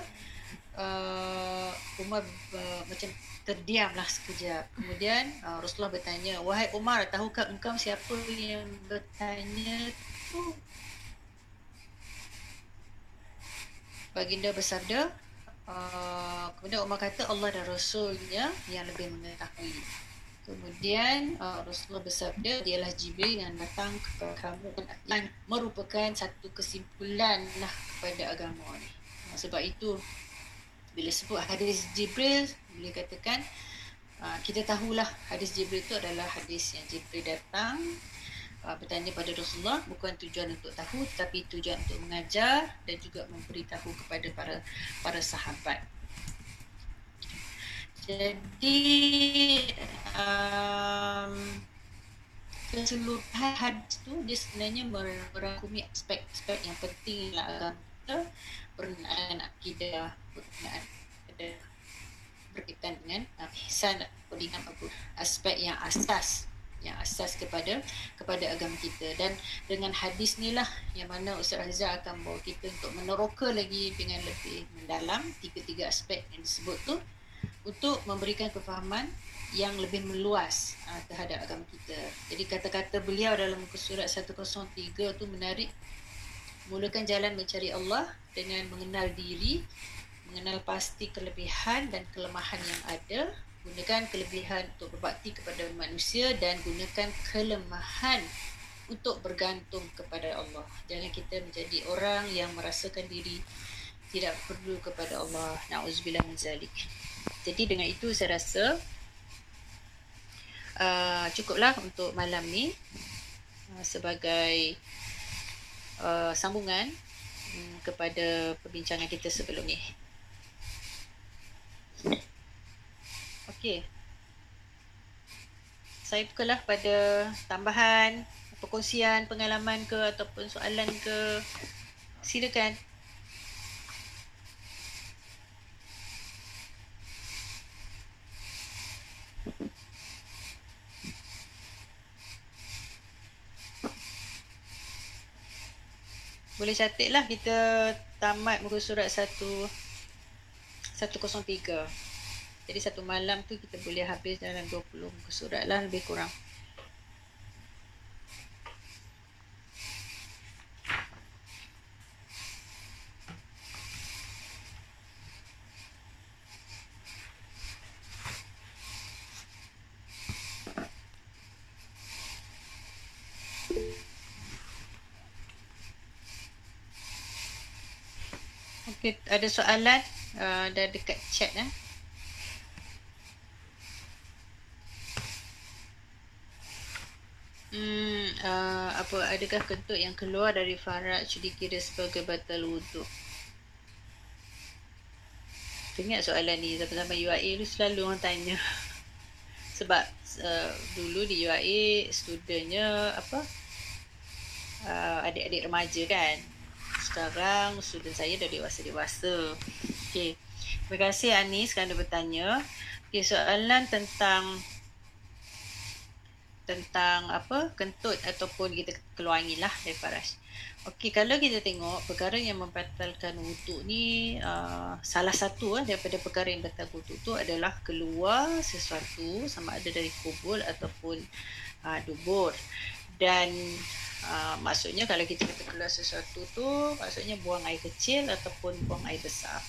uh, Umar uh, macam terdiamlah sekejap. Kemudian uh, Rasulullah bertanya, "Wahai Umar, tahukah engkau siapa yang bertanya tu?" Baginda bersabda, uh, kemudian Umar kata Allah dan Rasulnya yang lebih mengetahui. Kemudian uh, Rasulullah bersabda dialah Jibril yang datang kepada kamu yang merupakan satu kesimpulan lah kepada agama ni. Uh, sebab itu bila sebut hadis Jibril boleh katakan uh, kita tahulah hadis Jibril itu adalah hadis yang Jibril datang uh, bertanya pada Rasulullah bukan tujuan untuk tahu tapi tujuan untuk mengajar dan juga memberitahu kepada para para sahabat. Jadi um, keseluruhan hadis tu dia sebenarnya merangkumi aspek-aspek yang penting lah. Agama kita berkenaan akidah berkenaan berkaitan dengan uh, ihsan dengan apa aspek yang asas yang asas kepada kepada agama kita. Dan dengan hadis ni lah yang mana Ustaz Razak akan bawa kita untuk meneroka lagi dengan lebih mendalam tiga-tiga aspek yang disebut tu untuk memberikan kefahaman yang lebih meluas uh, terhadap agama kita. Jadi kata-kata beliau dalam muka surat 103 tu menarik. Mulakan jalan mencari Allah dengan mengenal diri, mengenal pasti kelebihan dan kelemahan yang ada, gunakan kelebihan untuk berbakti kepada manusia dan gunakan kelemahan untuk bergantung kepada Allah. Jangan kita menjadi orang yang merasakan diri tidak perlu kepada Allah. Nauzubillah min zalik. Jadi dengan itu saya rasa uh, cukuplah untuk malam ni uh, sebagai uh, sambungan um, kepada perbincangan kita sebelum ni. Okey. Saya bukalah pada tambahan perkongsian pengalaman ke ataupun soalan ke silakan. Boleh catatlah kita tamat muka surat 1 103. Jadi satu malam tu kita boleh habis dalam 20 muka surat lah lebih kurang. Ada soalan uh, dah dekat chat eh. Hmm, uh, apa adakah kentut yang keluar dari faraj dikira sebagai batal wuduk? Ingat soalan ni zaman-zaman UAE tu selalu orang tanya. *laughs* Sebab uh, dulu di UAE studentnya apa? Uh, adik-adik remaja kan sekarang student saya dah dewasa-dewasa. Okey. Terima kasih Anis kerana bertanya. Okey, soalan tentang tentang apa kentut ataupun kita keluar angin lah faras. Okey, kalau kita tengok perkara yang membatalkan wuduk ni uh, salah satu uh, daripada perkara yang batal wuduk tu adalah keluar sesuatu sama ada dari kubur ataupun uh, dubur. Dan uh, maksudnya kalau kita kata keluar sesuatu tu maksudnya buang air kecil ataupun buang air besar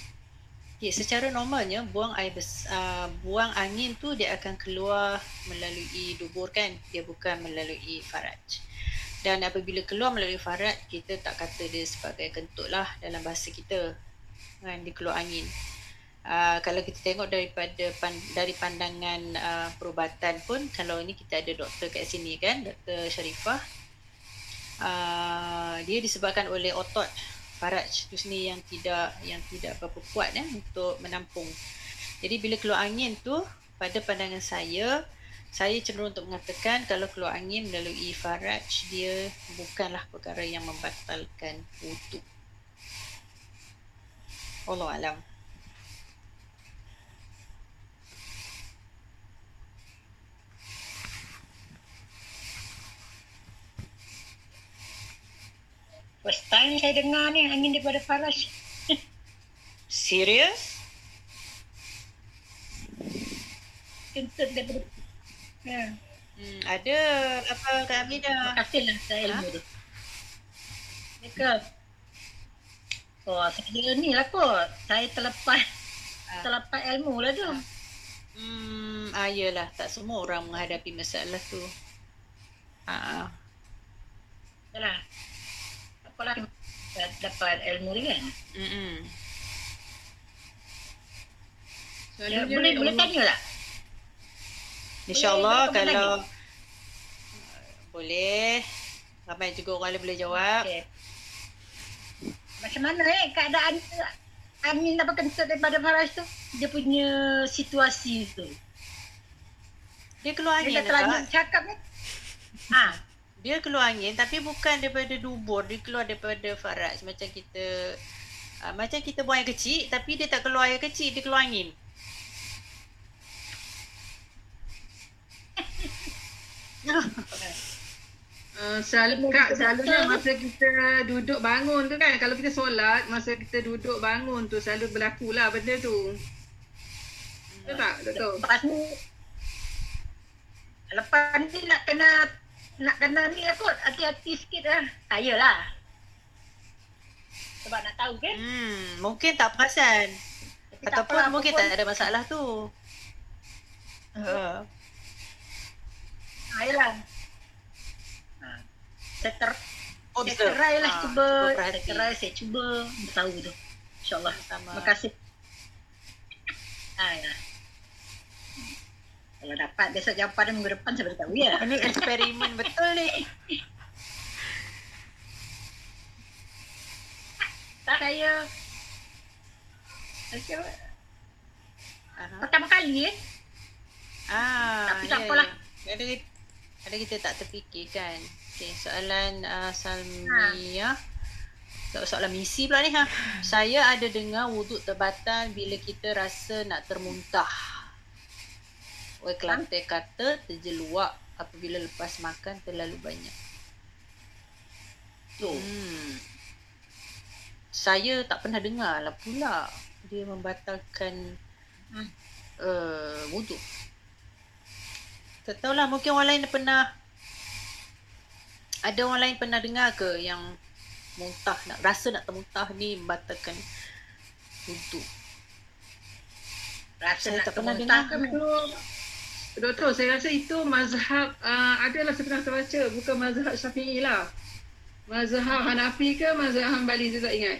Okay, secara normalnya buang air bes, uh, buang angin tu dia akan keluar melalui dubur kan, dia bukan melalui faraj. Dan apabila keluar melalui faraj, kita tak kata dia sebagai kentut lah dalam bahasa kita. Kan, dia keluar angin. Uh, kalau kita tengok daripada pan, dari pandangan uh, perubatan pun, kalau ini kita ada doktor kat sini kan, Doktor Sharifah, uh, dia disebabkan oleh otot faraj tu sendiri yang tidak yang tidak berapa kuat ya untuk menampung. Jadi bila keluar angin tu pada pandangan saya saya cenderung untuk mengatakan kalau keluar angin melalui faraj dia bukanlah perkara yang membatalkan wuduk. Allah alam. First time saya dengar ni angin daripada Faras. Serius? Kentut daripada... Ya. Hmm, ada apa Kak Abida? Terima kasih lah saya ilmu ha? tu. Mereka. Oh, saya ni lah kot. Saya terlepas. Ha. Terlepas ilmu lah tu. Hmm, ah, yelah. Tak semua orang menghadapi masalah tu. Ha. Yalah sekolah dapat ilmu ni kan. Hmm. Ya, boleh boleh tanya tak? InsyaAllah kalau tanya. boleh. Ramai juga orang boleh jawab. Okay. Macam mana eh keadaan Amin dapat kentut daripada Faraj tu? Dia punya situasi tu. Dia keluar angin Dia dah cakap ni. Ha, dia keluar angin tapi bukan daripada dubur dia keluar daripada faraj. Macam kita uh, macam kita buang air kecil tapi dia tak keluar air kecil dia keluar angin. Uh, *laughs* selalu kak selalunya masa kita duduk bangun tu kan kalau kita solat masa kita duduk bangun tu selalu berlaku lah benda tu. Betul tak? Betul. lepas ni lepas ni nak kena nak kena ni lah kot. Hati-hati sikit lah. Saya lah. Sebab nak tahu kan. Hmm, mungkin tak perasan. Tapi Ataupun tak mungkin tak ada masalah tu. Uh. Ha. Saya ter... Saya try lah ha, cuba. Saya try, saya cuba. Tahu tu. InsyaAllah. Terima kasih. Ayolah. Kalau dapat besok jawapan minggu depan saya beritahu ya. Ini eksperimen betul ni. *laughs* Tak saya. Saya. Pertama kali eh. Ah, Tapi tak ya, apalah. Ya. Ada, ada kita tak terfikir kan. Okay, soalan uh, Salmia. Ha. Soalan misi pula ni ha. *laughs* Saya ada dengar wuduk terbatal bila kita rasa nak termuntah. Orang Kelantan kata terjeluak apabila lepas makan terlalu banyak. Tu. Hmm. Saya tak pernah dengar lah pula dia membatalkan hmm. uh, wuduk. Tak tahulah mungkin orang lain pernah ada orang lain pernah dengar ke yang muntah nak rasa nak termuntah ni membatalkan wuduk. Rasa saya tak pernah dengar ke Doktor, saya rasa itu mazhab uh, adalah saya pernah terbaca bukan mazhab Syafi'i lah. Mazhab Hanafi ke mazhab Hanbali saya tak ingat.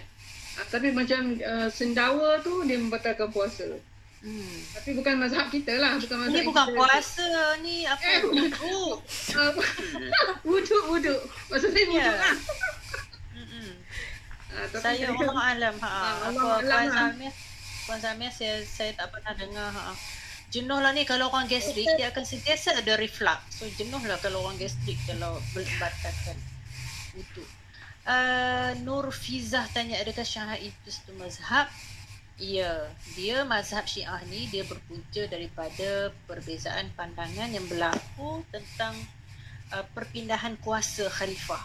Uh, tapi macam uh, sendawa tu dia membatalkan puasa. Hmm. Tapi bukan mazhab kita lah, bukan mazhab Ini bukan kita. puasa ni apa? Eh, *laughs* wuduk. wuduk, wuduk. Maksud saya wuduk yeah. lah. Uh, saya Allah Alam. Ha, Allah Alam. Puan lah. Puan Samia, saya, saya tak pernah dengar. Ha jenuh lah ni kalau orang gastrik dia akan sentiasa ada reflux. So jenuh lah kalau orang gastrik kalau berbatalkan itu. Uh, Nur Fizah tanya adakah Syiah itu satu mazhab? Ya, dia mazhab Syiah ni dia berpunca daripada perbezaan pandangan yang berlaku tentang uh, perpindahan kuasa khalifah.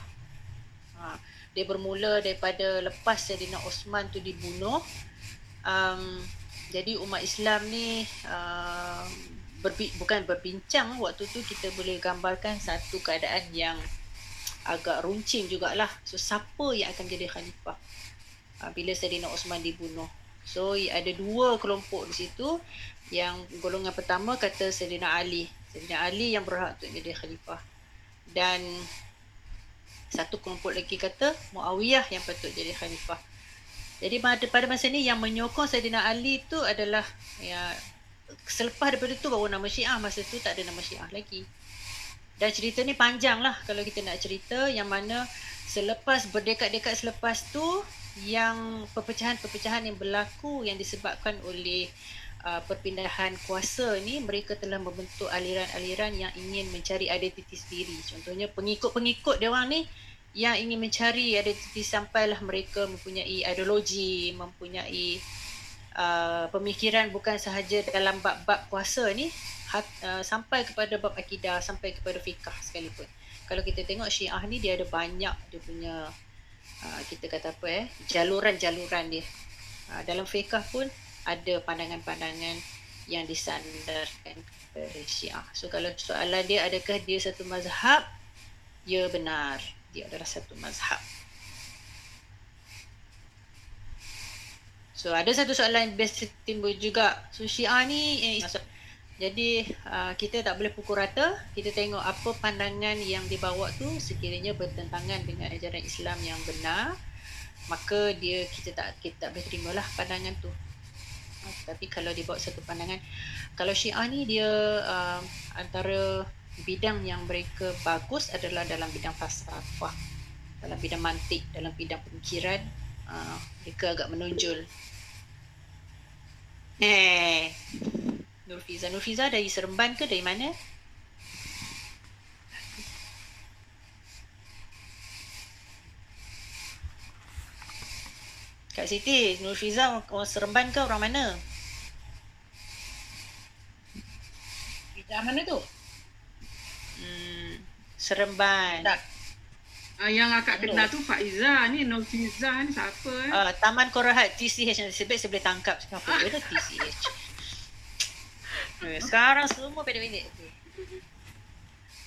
Ha, dia bermula daripada lepas Sayyidina Osman tu dibunuh. Um, jadi umat Islam ni uh, bukan berbincang waktu tu kita boleh gambarkan satu keadaan yang agak runcing jugalah so siapa yang akan jadi khalifah uh, bila Saidina Osman dibunuh So ada dua kelompok di situ yang golongan pertama kata Sayyidina Ali. Sayyidina Ali yang berhak untuk jadi khalifah. Dan satu kelompok lagi kata Muawiyah yang patut jadi khalifah. Jadi pada pada masa ni yang menyokong Sayyidina Ali tu adalah ya selepas daripada tu baru nama Syiah masa tu tak ada nama Syiah lagi. Dan cerita ni panjang lah kalau kita nak cerita yang mana selepas berdekat-dekat selepas tu yang perpecahan-perpecahan yang berlaku yang disebabkan oleh uh, perpindahan kuasa ni mereka telah membentuk aliran-aliran yang ingin mencari identiti sendiri. Contohnya pengikut-pengikut dia orang ni yang ingin mencari identiti sampailah mereka mempunyai ideologi, mempunyai uh, pemikiran bukan sahaja dalam bab-bab kuasa ni hat, uh, sampai kepada bab akidah sampai kepada fikah sekalipun. Kalau kita tengok syiah ni dia ada banyak dia punya uh, kita kata apa eh jaluran-jaluran dia. Uh, dalam fikah pun ada pandangan-pandangan yang disandarkan kepada syiah. So kalau soalan dia adakah dia satu mazhab? Ya benar dia adalah satu mazhab So ada satu soalan biasa timbul juga. So Syiah ni eh, jadi uh, kita tak boleh pukul rata. Kita tengok apa pandangan yang dibawa tu sekiranya bertentangan dengan ajaran Islam yang benar, maka dia kita tak kita tak boleh terima lah pandangan tu. Tapi kalau dibawa satu pandangan, kalau Syiah ni dia uh, antara bidang yang mereka bagus adalah dalam bidang falsafah, dalam bidang mantik, dalam bidang pemikiran, uh, mereka agak menonjol. Eh. Nurfiza. Nurfiza dari Seremban ke dari mana? Kak Siti, Nurfiza orang Seremban ke orang mana? Dari mana tu? Seremban. Tak. Uh, yang akak kenal tu Faiza ni, Nurfiza ni siapa eh? Uh, Taman Korahat TCH yang sebab saya boleh tangkap siapa tu TCH. Okay, sekarang semua pada minit.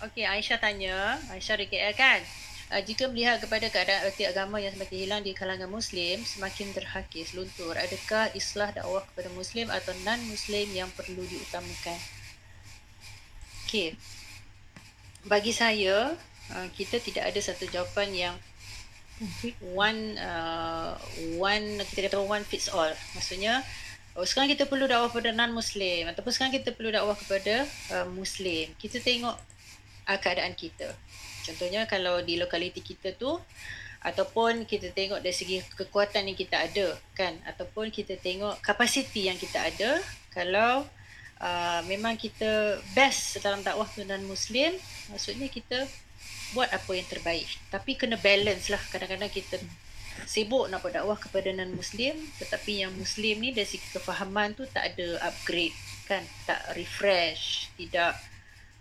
Okey, Aisyah tanya, Aisyah dari KL kan? Uh, jika melihat kepada keadaan erti agama yang semakin hilang di kalangan Muslim, semakin terhakis, luntur, adakah islah dakwah kepada Muslim atau non-Muslim yang perlu diutamakan? Okey, bagi saya, uh, kita tidak ada satu jawapan yang one uh, one kita kata one fits all. Maksudnya, Oh, sekarang kita perlu dakwah kepada non-Muslim ataupun sekarang kita perlu dakwah kepada uh, Muslim. Kita tengok uh, keadaan kita. Contohnya kalau di lokaliti kita tu ataupun kita tengok dari segi kekuatan yang kita ada kan ataupun kita tengok kapasiti yang kita ada kalau uh, memang kita best dalam dakwah kepada non-Muslim maksudnya kita buat apa yang terbaik. Tapi kena balance lah. Kadang-kadang kita sibuk nak buat dakwah kepada non muslim tetapi yang muslim ni dari segi kefahaman tu tak ada upgrade kan? Tak refresh tidak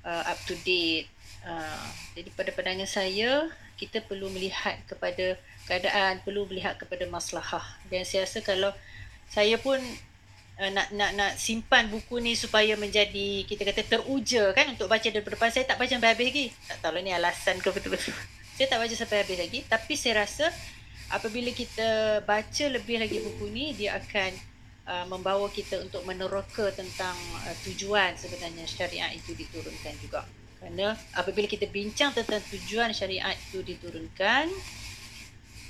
uh, up to date. Uh, jadi pada pandangan saya kita perlu melihat kepada keadaan perlu melihat kepada maslahah. Dan saya rasa kalau saya pun uh, nak nak nak simpan buku ni supaya menjadi kita kata teruja kan untuk baca dari depan. Saya tak baca sampai habis lagi. Tak tahu lah ni alasan ke betul-betul. *laughs* Saya tak baca sampai habis lagi. Tapi saya rasa apabila kita baca lebih lagi buku ni dia akan uh, membawa kita untuk meneroka tentang uh, tujuan sebenarnya syariat itu diturunkan juga. Kerana apabila kita bincang tentang tujuan syariat itu diturunkan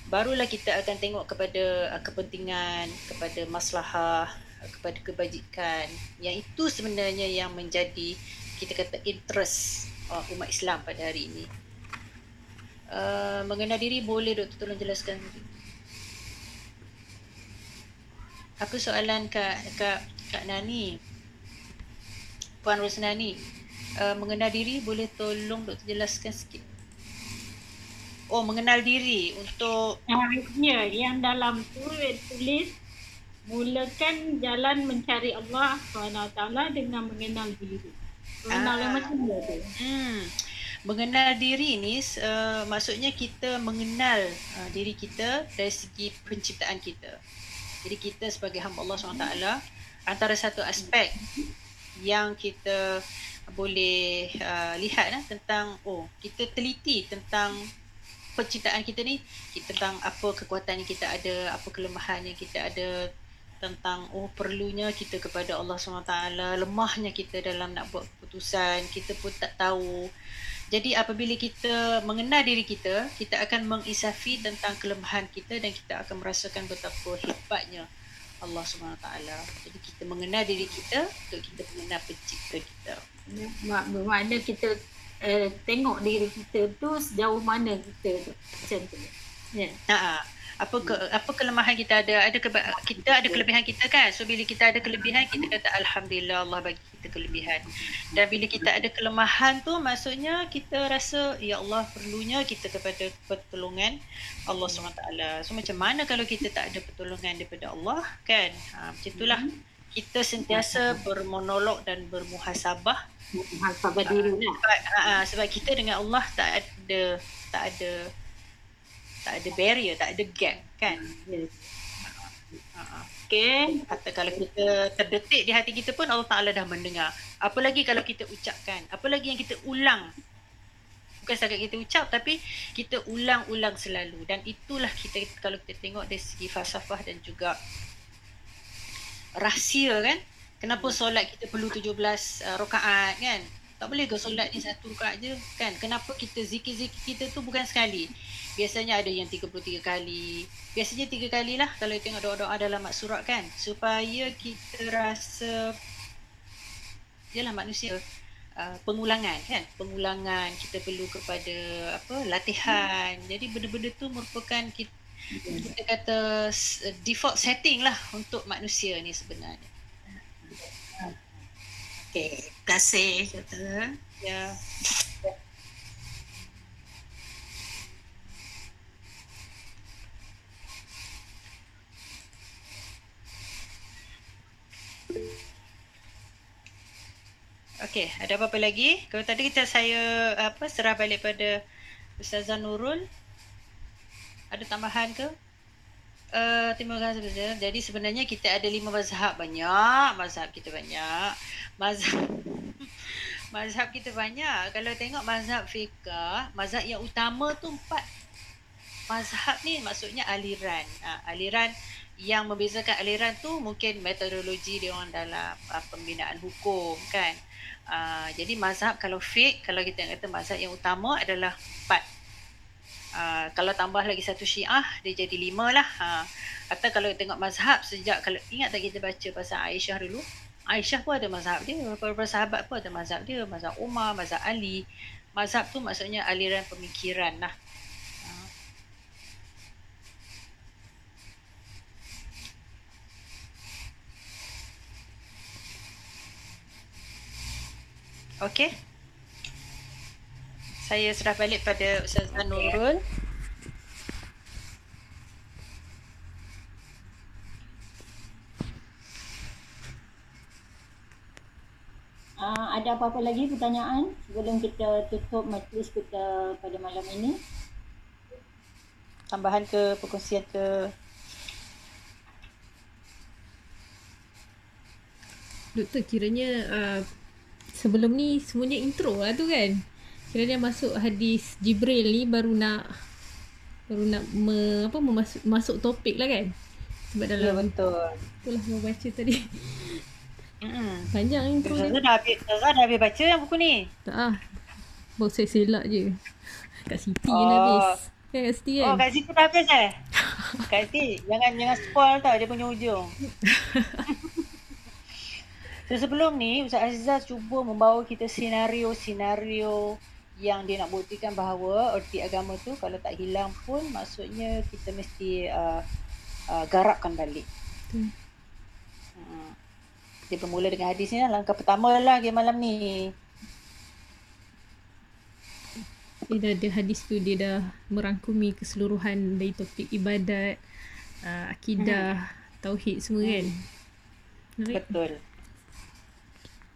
barulah kita akan tengok kepada uh, kepentingan kepada maslahah uh, kepada kebajikan yang itu sebenarnya yang menjadi kita kata interest uh, umat Islam pada hari ini. Uh, mengenal diri boleh doktor tolong jelaskan? Apa soalan kak kak kak Nani? Puan Rosnani? Uh, mengenal diri boleh tolong doktor jelaskan sikit? Oh mengenal diri untuk ya yang dalam tu tulis mulakan jalan mencari Allah SWT dengan mengenal diri mengenal ah. macam mana tu hmm mengenal diri ni uh, maksudnya kita mengenal uh, diri kita dari segi penciptaan kita. Jadi kita sebagai hamba Allah SWT antara satu aspek yang kita boleh uh, lihat uh, tentang oh kita teliti tentang penciptaan kita ni kita tentang apa kekuatan yang kita ada apa kelemahan yang kita ada tentang oh perlunya kita kepada Allah SWT, lemahnya kita dalam nak buat keputusan, kita pun tak tahu. Jadi apabila kita mengenal diri kita, kita akan mengisafi tentang kelemahan kita dan kita akan merasakan betapa hebatnya Allah SWT. Jadi kita mengenal diri kita untuk kita mengenal pencipta kita. Ya, bermakna kita uh, tengok diri kita tu sejauh mana kita tu. Macam tu. Ya. Yeah apa ke, apa kelemahan kita ada? Ada ke, kita ada kelebihan kita kan? So bila kita ada kelebihan kita kata alhamdulillah Allah bagi kita kelebihan. Dan bila kita ada kelemahan tu maksudnya kita rasa ya Allah perlunya kita kepada pertolongan Allah SWT so macam mana kalau kita tak ada pertolongan daripada Allah kan? Ha, macam itulah. Kita sentiasa bermonolog dan bermuhasabah. Muhasabah diri lah. sebab, ha, sebab kita dengan Allah tak ada tak ada tak ada barrier, tak ada gap kan. Yes. Okay. Kata kalau kita terdetik di hati kita pun Allah Ta'ala dah mendengar. Apa lagi kalau kita ucapkan? Apa lagi yang kita ulang? Bukan setakat kita ucap tapi kita ulang-ulang selalu. Dan itulah kita kalau kita tengok dari segi falsafah dan juga rahsia kan. Kenapa solat kita perlu 17 uh, rakaat kan? Tak boleh ke solat ni satu rakaat je kan? Kenapa kita zikir-zikir kita tu bukan sekali? Biasanya ada yang 33 kali. Biasanya 3 kali lah kalau tengok doa-doa dalam mak surat kan. Supaya kita rasa Yalah manusia uh, pengulangan kan. Pengulangan kita perlu kepada apa latihan. Jadi benda-benda tu merupakan kita, kita kata default setting lah untuk manusia ni sebenarnya. Okay, terima kasih kata. Ya. Okey, ada apa-apa lagi? Kalau tadi kita saya apa serah balik pada Ustazah Nurul. Ada tambahan ke? Uh, terima kasih Ustazah. Jadi sebenarnya kita ada lima mazhab banyak. Mazhab kita banyak mazhab *laughs* mazhab kita banyak. Kalau tengok mazhab fiqah, mazhab yang utama tu empat. Mazhab ni maksudnya aliran. Ha, aliran yang membezakan aliran tu mungkin metodologi dia orang dalam uh, pembinaan hukum kan. Uh, jadi mazhab kalau fiqh, kalau kita kata mazhab yang utama adalah empat. Uh, kalau tambah lagi satu syiah, dia jadi lima lah. Uh, atau kalau tengok mazhab sejak, kalau ingat tak kita baca pasal Aisyah dulu, Aisyah pun ada mazhab dia, beberapa sahabat pun ada mazhab dia, mazhab Umar, mazhab Ali. Mazhab tu maksudnya aliran pemikiran lah. Okey. Saya sudah balik pada Ustazah Nurul. uh, ada apa-apa lagi pertanyaan sebelum kita tutup majlis kita pada malam ini? Tambahan ke perkongsian ke? Doktor kiranya uh, sebelum ni semuanya intro lah tu kan. Kiranya masuk hadis Jibril ni baru nak baru nak me, apa memasuk masuk topik lah kan. Sebab dalam ya, betul. Itulah mau baca tadi. Mm-mm. Panjang intro ni. dah habis, dah habis baca yang buku ni? Tak ah. Baru saya selak je. Kat Siti oh. yang habis. Kan kat Siti kan? Oh, kat Siti dah habis eh? kat Siti, jangan jangan spoil tau dia punya ujung. *laughs* so, sebelum ni, Ustaz Azizah cuba membawa kita senario-senario yang dia nak buktikan bahawa erti agama tu kalau tak hilang pun maksudnya kita mesti uh, uh, garapkan balik. Hmm. Dia bermula dengan hadis ni lah. Langkah pertama lah game malam ni. Dia dah ada hadis tu. Dia dah merangkumi keseluruhan dari topik ibadat, uh, akidah, hmm. tauhid semua kan. Hmm. Betul.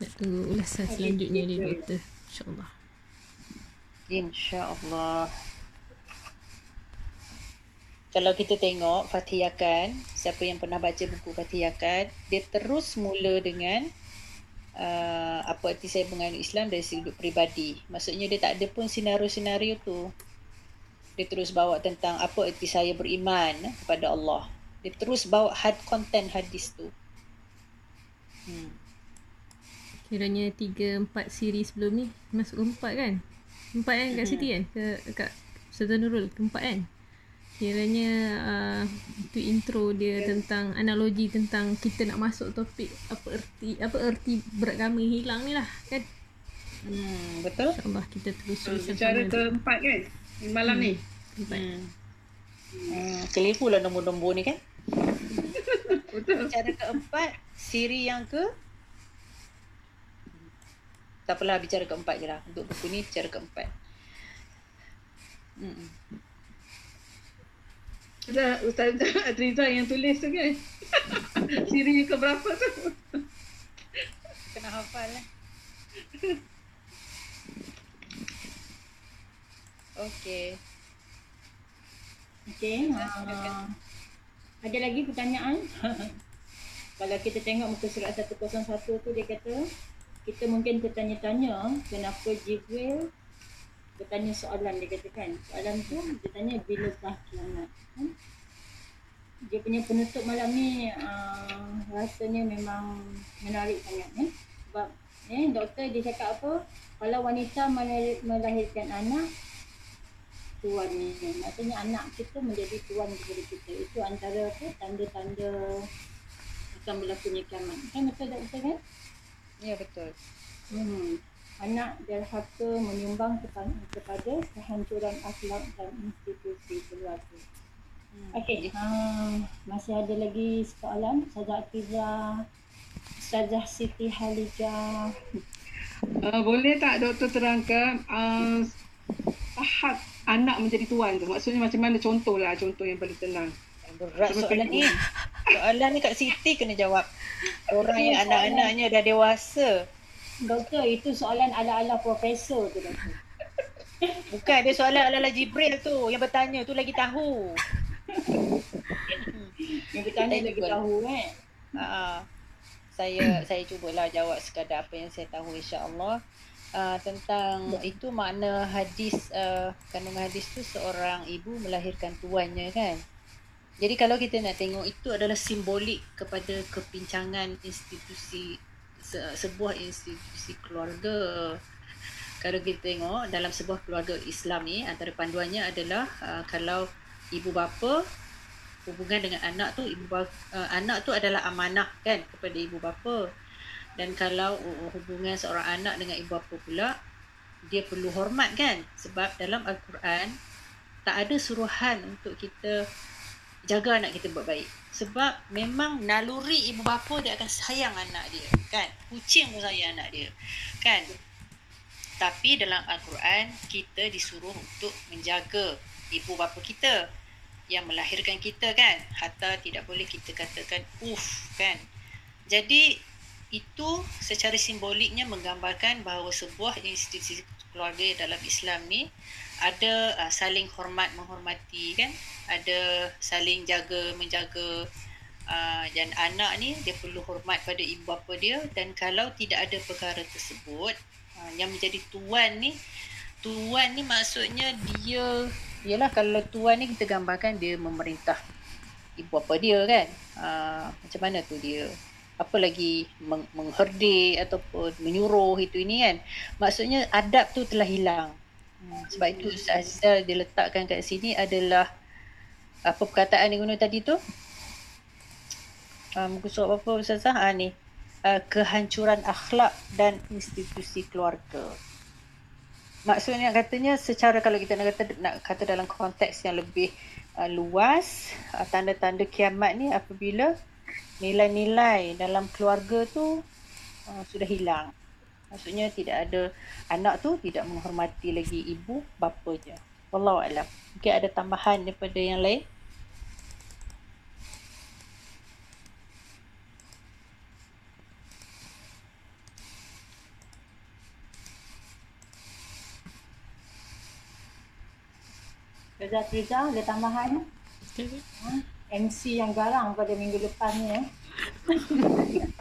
Nak tunggu ulasan selanjutnya ni doktor. InsyaAllah. InsyaAllah kalau kita tengok Fatih Yakan, siapa yang pernah baca buku Fatih Yakan, dia terus mula dengan uh, apa arti saya menganut Islam dari hidup peribadi. Maksudnya dia tak ada pun senario-senario tu. Dia terus bawa tentang apa arti saya beriman kepada Allah. Dia terus bawa had content hadis tu. Hmm. Kiranya tiga empat siri sebelum ni masuk ke empat kan? Empat kan kat Siti kan? Ke kat Ustazah Nurul keempat kan? Kiranya uh, itu intro dia yeah. tentang analogi tentang kita nak masuk topik apa erti apa erti beragama hilang ni lah kan? Hmm, betul. InsyaAllah kita terus So, tulis bicara keempat kan malam Hmm. ni. Empat. Hmm. Hmm, keliru lah nombor-nombor ni kan. *laughs* Betul. Cara keempat, siri yang ke tak apalah bicara keempat je lah. Untuk buku ni bicara keempat. Hmm. *laughs* Ada Ustazah Adriza yang tulis tu kan. *laughs* Siri ke berapa tu? Kena hafal lah. Okey. Okey. Uh, ada lagi pertanyaan? *laughs* Kalau kita tengok muka surat 101 tu dia kata kita mungkin tertanya-tanya kenapa Jibril bertanya soalan dia kata kan. Soalan tu dia tanya bilakah kiamat. Hmm? Dia punya penutup malam ni uh, rasanya memang menarik sangat eh. Sebab eh doktor dia cakap apa? Kalau wanita melahir- melahirkan anak tuan ni maksudnya anak kita menjadi tuan kepada kita itu antara apa tanda-tanda akan berlakunya kiamat kan betul betul kan Ya betul. hmm. anak derhaka menyumbang kepada, kehancuran akhlak dan institusi keluarga Hmm. okey uh, masih ada lagi soalan Ustazah Atiza Ustazah Siti Halijah Uh, boleh tak doktor terangkan uh, tahap anak menjadi tuan tu? Maksudnya macam mana contoh lah, contoh yang paling tenang. Berat Sama soalan ni. Soalan ni Kak Siti kena jawab. Orang yang anak-anaknya dah dewasa. Doktor itu soalan ala-ala profesor tu doktor Bukan dia soalan ala-ala Jibril tu. Yang bertanya tu lagi tahu. yang bertanya lagi juga. tahu kan Ha, saya saya cubalah jawab sekadar apa yang saya tahu insya-Allah. Uh, tentang itu makna hadis uh, kandungan hadis tu seorang ibu melahirkan tuannya kan. Jadi kalau kita nak tengok itu adalah simbolik kepada kepincangan institusi se- sebuah institusi keluarga. Kalau kita tengok dalam sebuah keluarga Islam ni antara panduannya adalah uh, kalau ibu bapa hubungan dengan anak tu ibu bapa, uh, anak tu adalah amanah kan kepada ibu bapa dan kalau uh, hubungan seorang anak dengan ibu bapa pula dia perlu hormat kan sebab dalam al-Quran tak ada suruhan untuk kita jaga anak kita buat baik. Sebab memang naluri ibu bapa dia akan sayang anak dia kan? Kucing pun sayang anak dia kan? Tapi dalam al-Quran kita disuruh untuk menjaga ibu bapa kita yang melahirkan kita kan? Hatta tidak boleh kita katakan uff kan? Jadi itu secara simboliknya menggambarkan bahawa sebuah institusi keluarga dalam Islam ni ada uh, saling hormat menghormati kan ada saling jaga menjaga uh, dan anak ni dia perlu hormat pada ibu bapa dia dan kalau tidak ada perkara tersebut uh, yang menjadi tuan ni tuan ni maksudnya dia Yalah kalau tuan ni kita gambarkan dia memerintah ibu bapa dia kan. Uh, macam mana tu dia apa lagi meng- mengherdik ataupun menyuruh itu ini kan. Maksudnya adab tu telah hilang. Hmm, sebab itu Azizal dia letakkan kat sini adalah apa perkataan dia guna tadi tu? Uh, muka surat apa Ustazah? Ah ni. Uh, kehancuran akhlak dan institusi keluarga maksudnya katanya secara kalau kita nak kata nak kata dalam konteks yang lebih uh, luas uh, tanda-tanda kiamat ni apabila nilai-nilai dalam keluarga tu uh, sudah hilang. Maksudnya tidak ada anak tu tidak menghormati lagi ibu bapa je wallahu alam. Mungkin ada tambahan daripada yang lain? Ustazah Triza ada tambahan? Ha? MC yang garang pada minggu lepas ni eh. *laughs*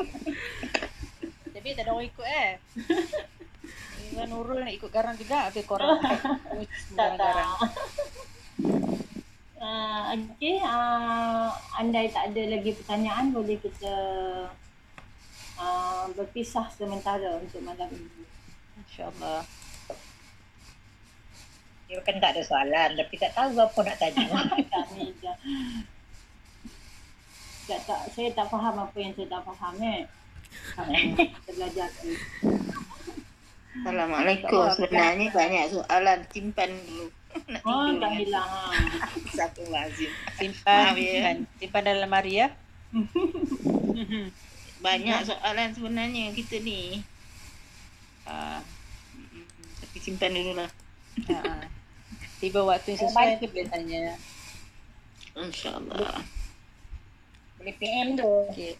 tapi tak ada orang ikut eh Izzah Nurul nak ikut garang juga habis korang *laughs* Tak tak. Uh, Okey, uh, andai tak ada lagi pertanyaan boleh kita uh, berpisah sementara untuk malam ini. InsyaAllah. Dia kan tak ada soalan tapi tak tahu apa nak tanya. *laughs* tak, tak, saya tak faham apa yang saya tak faham eh. Kita *laughs* belajar ni. Assalamualaikum. Sebenarnya banyak soalan simpan dulu. *laughs* Nak Oh, tak dengan hilang. Ha. *laughs* Satu lazim. Simpan, Maaf ya. simpan, simpan dalam lemari ya. Banyak soalan sebenarnya kita ni. Ah, mm, tapi simpan dulu lah. Ha. Tiba waktu yang sesuai tu boleh tanya. InsyaAllah. Boleh PM tu. Okey.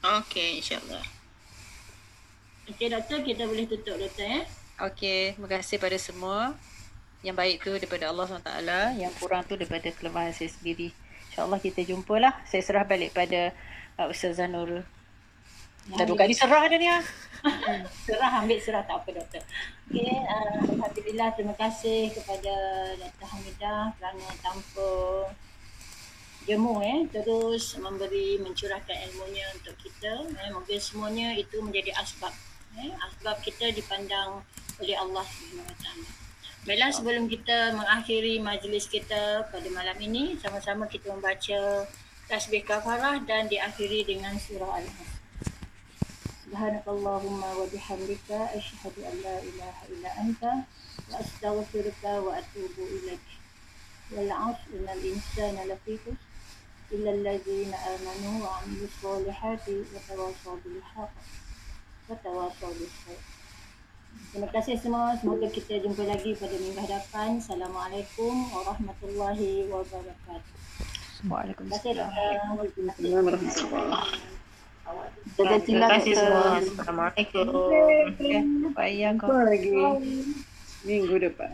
Okey, insyaAllah. Okey doktor, kita boleh tutup doktor eh. Okey, terima kasih pada semua. Yang baik tu daripada Allah SWT, yang kurang tu daripada kelemahan saya sendiri. InsyaAllah kita jumpalah. Saya serah balik pada uh, Ustazah Nurul. Dah dua kali serah dah ni ah. *laughs* Serah ambil serah tak apa doktor. Okey, uh, alhamdulillah terima kasih kepada Dr. Hamidah kerana tanpa jemu eh terus memberi mencurahkan ilmunya untuk kita eh mungkin semuanya itu menjadi asbab eh asbab kita dipandang oleh Allah Subhanahu Taala. Baiklah sebelum kita mengakhiri majlis kita pada malam ini sama-sama kita membaca tasbih kafarah dan diakhiri dengan surah Al-Hasr. Subhanakallahumma wa bihamdika asyhadu an la ilaha illa anta wa astaghfiruka wa atubu ilaik. Wal 'asr innal insana lafi khusr solihati wa tawassaw bil haqq wa tawassaw bis sabr. Terima kasih semua. Semoga kita jumpa lagi pada minggu hadapan. Assalamualaikum warahmatullahi wabarakatuh. Terima kasih Waalaikumsalam. doktor. Jaga Terima kasih semua. Assalamualaikum. Baik, kau. Jumpa lagi minggu depan.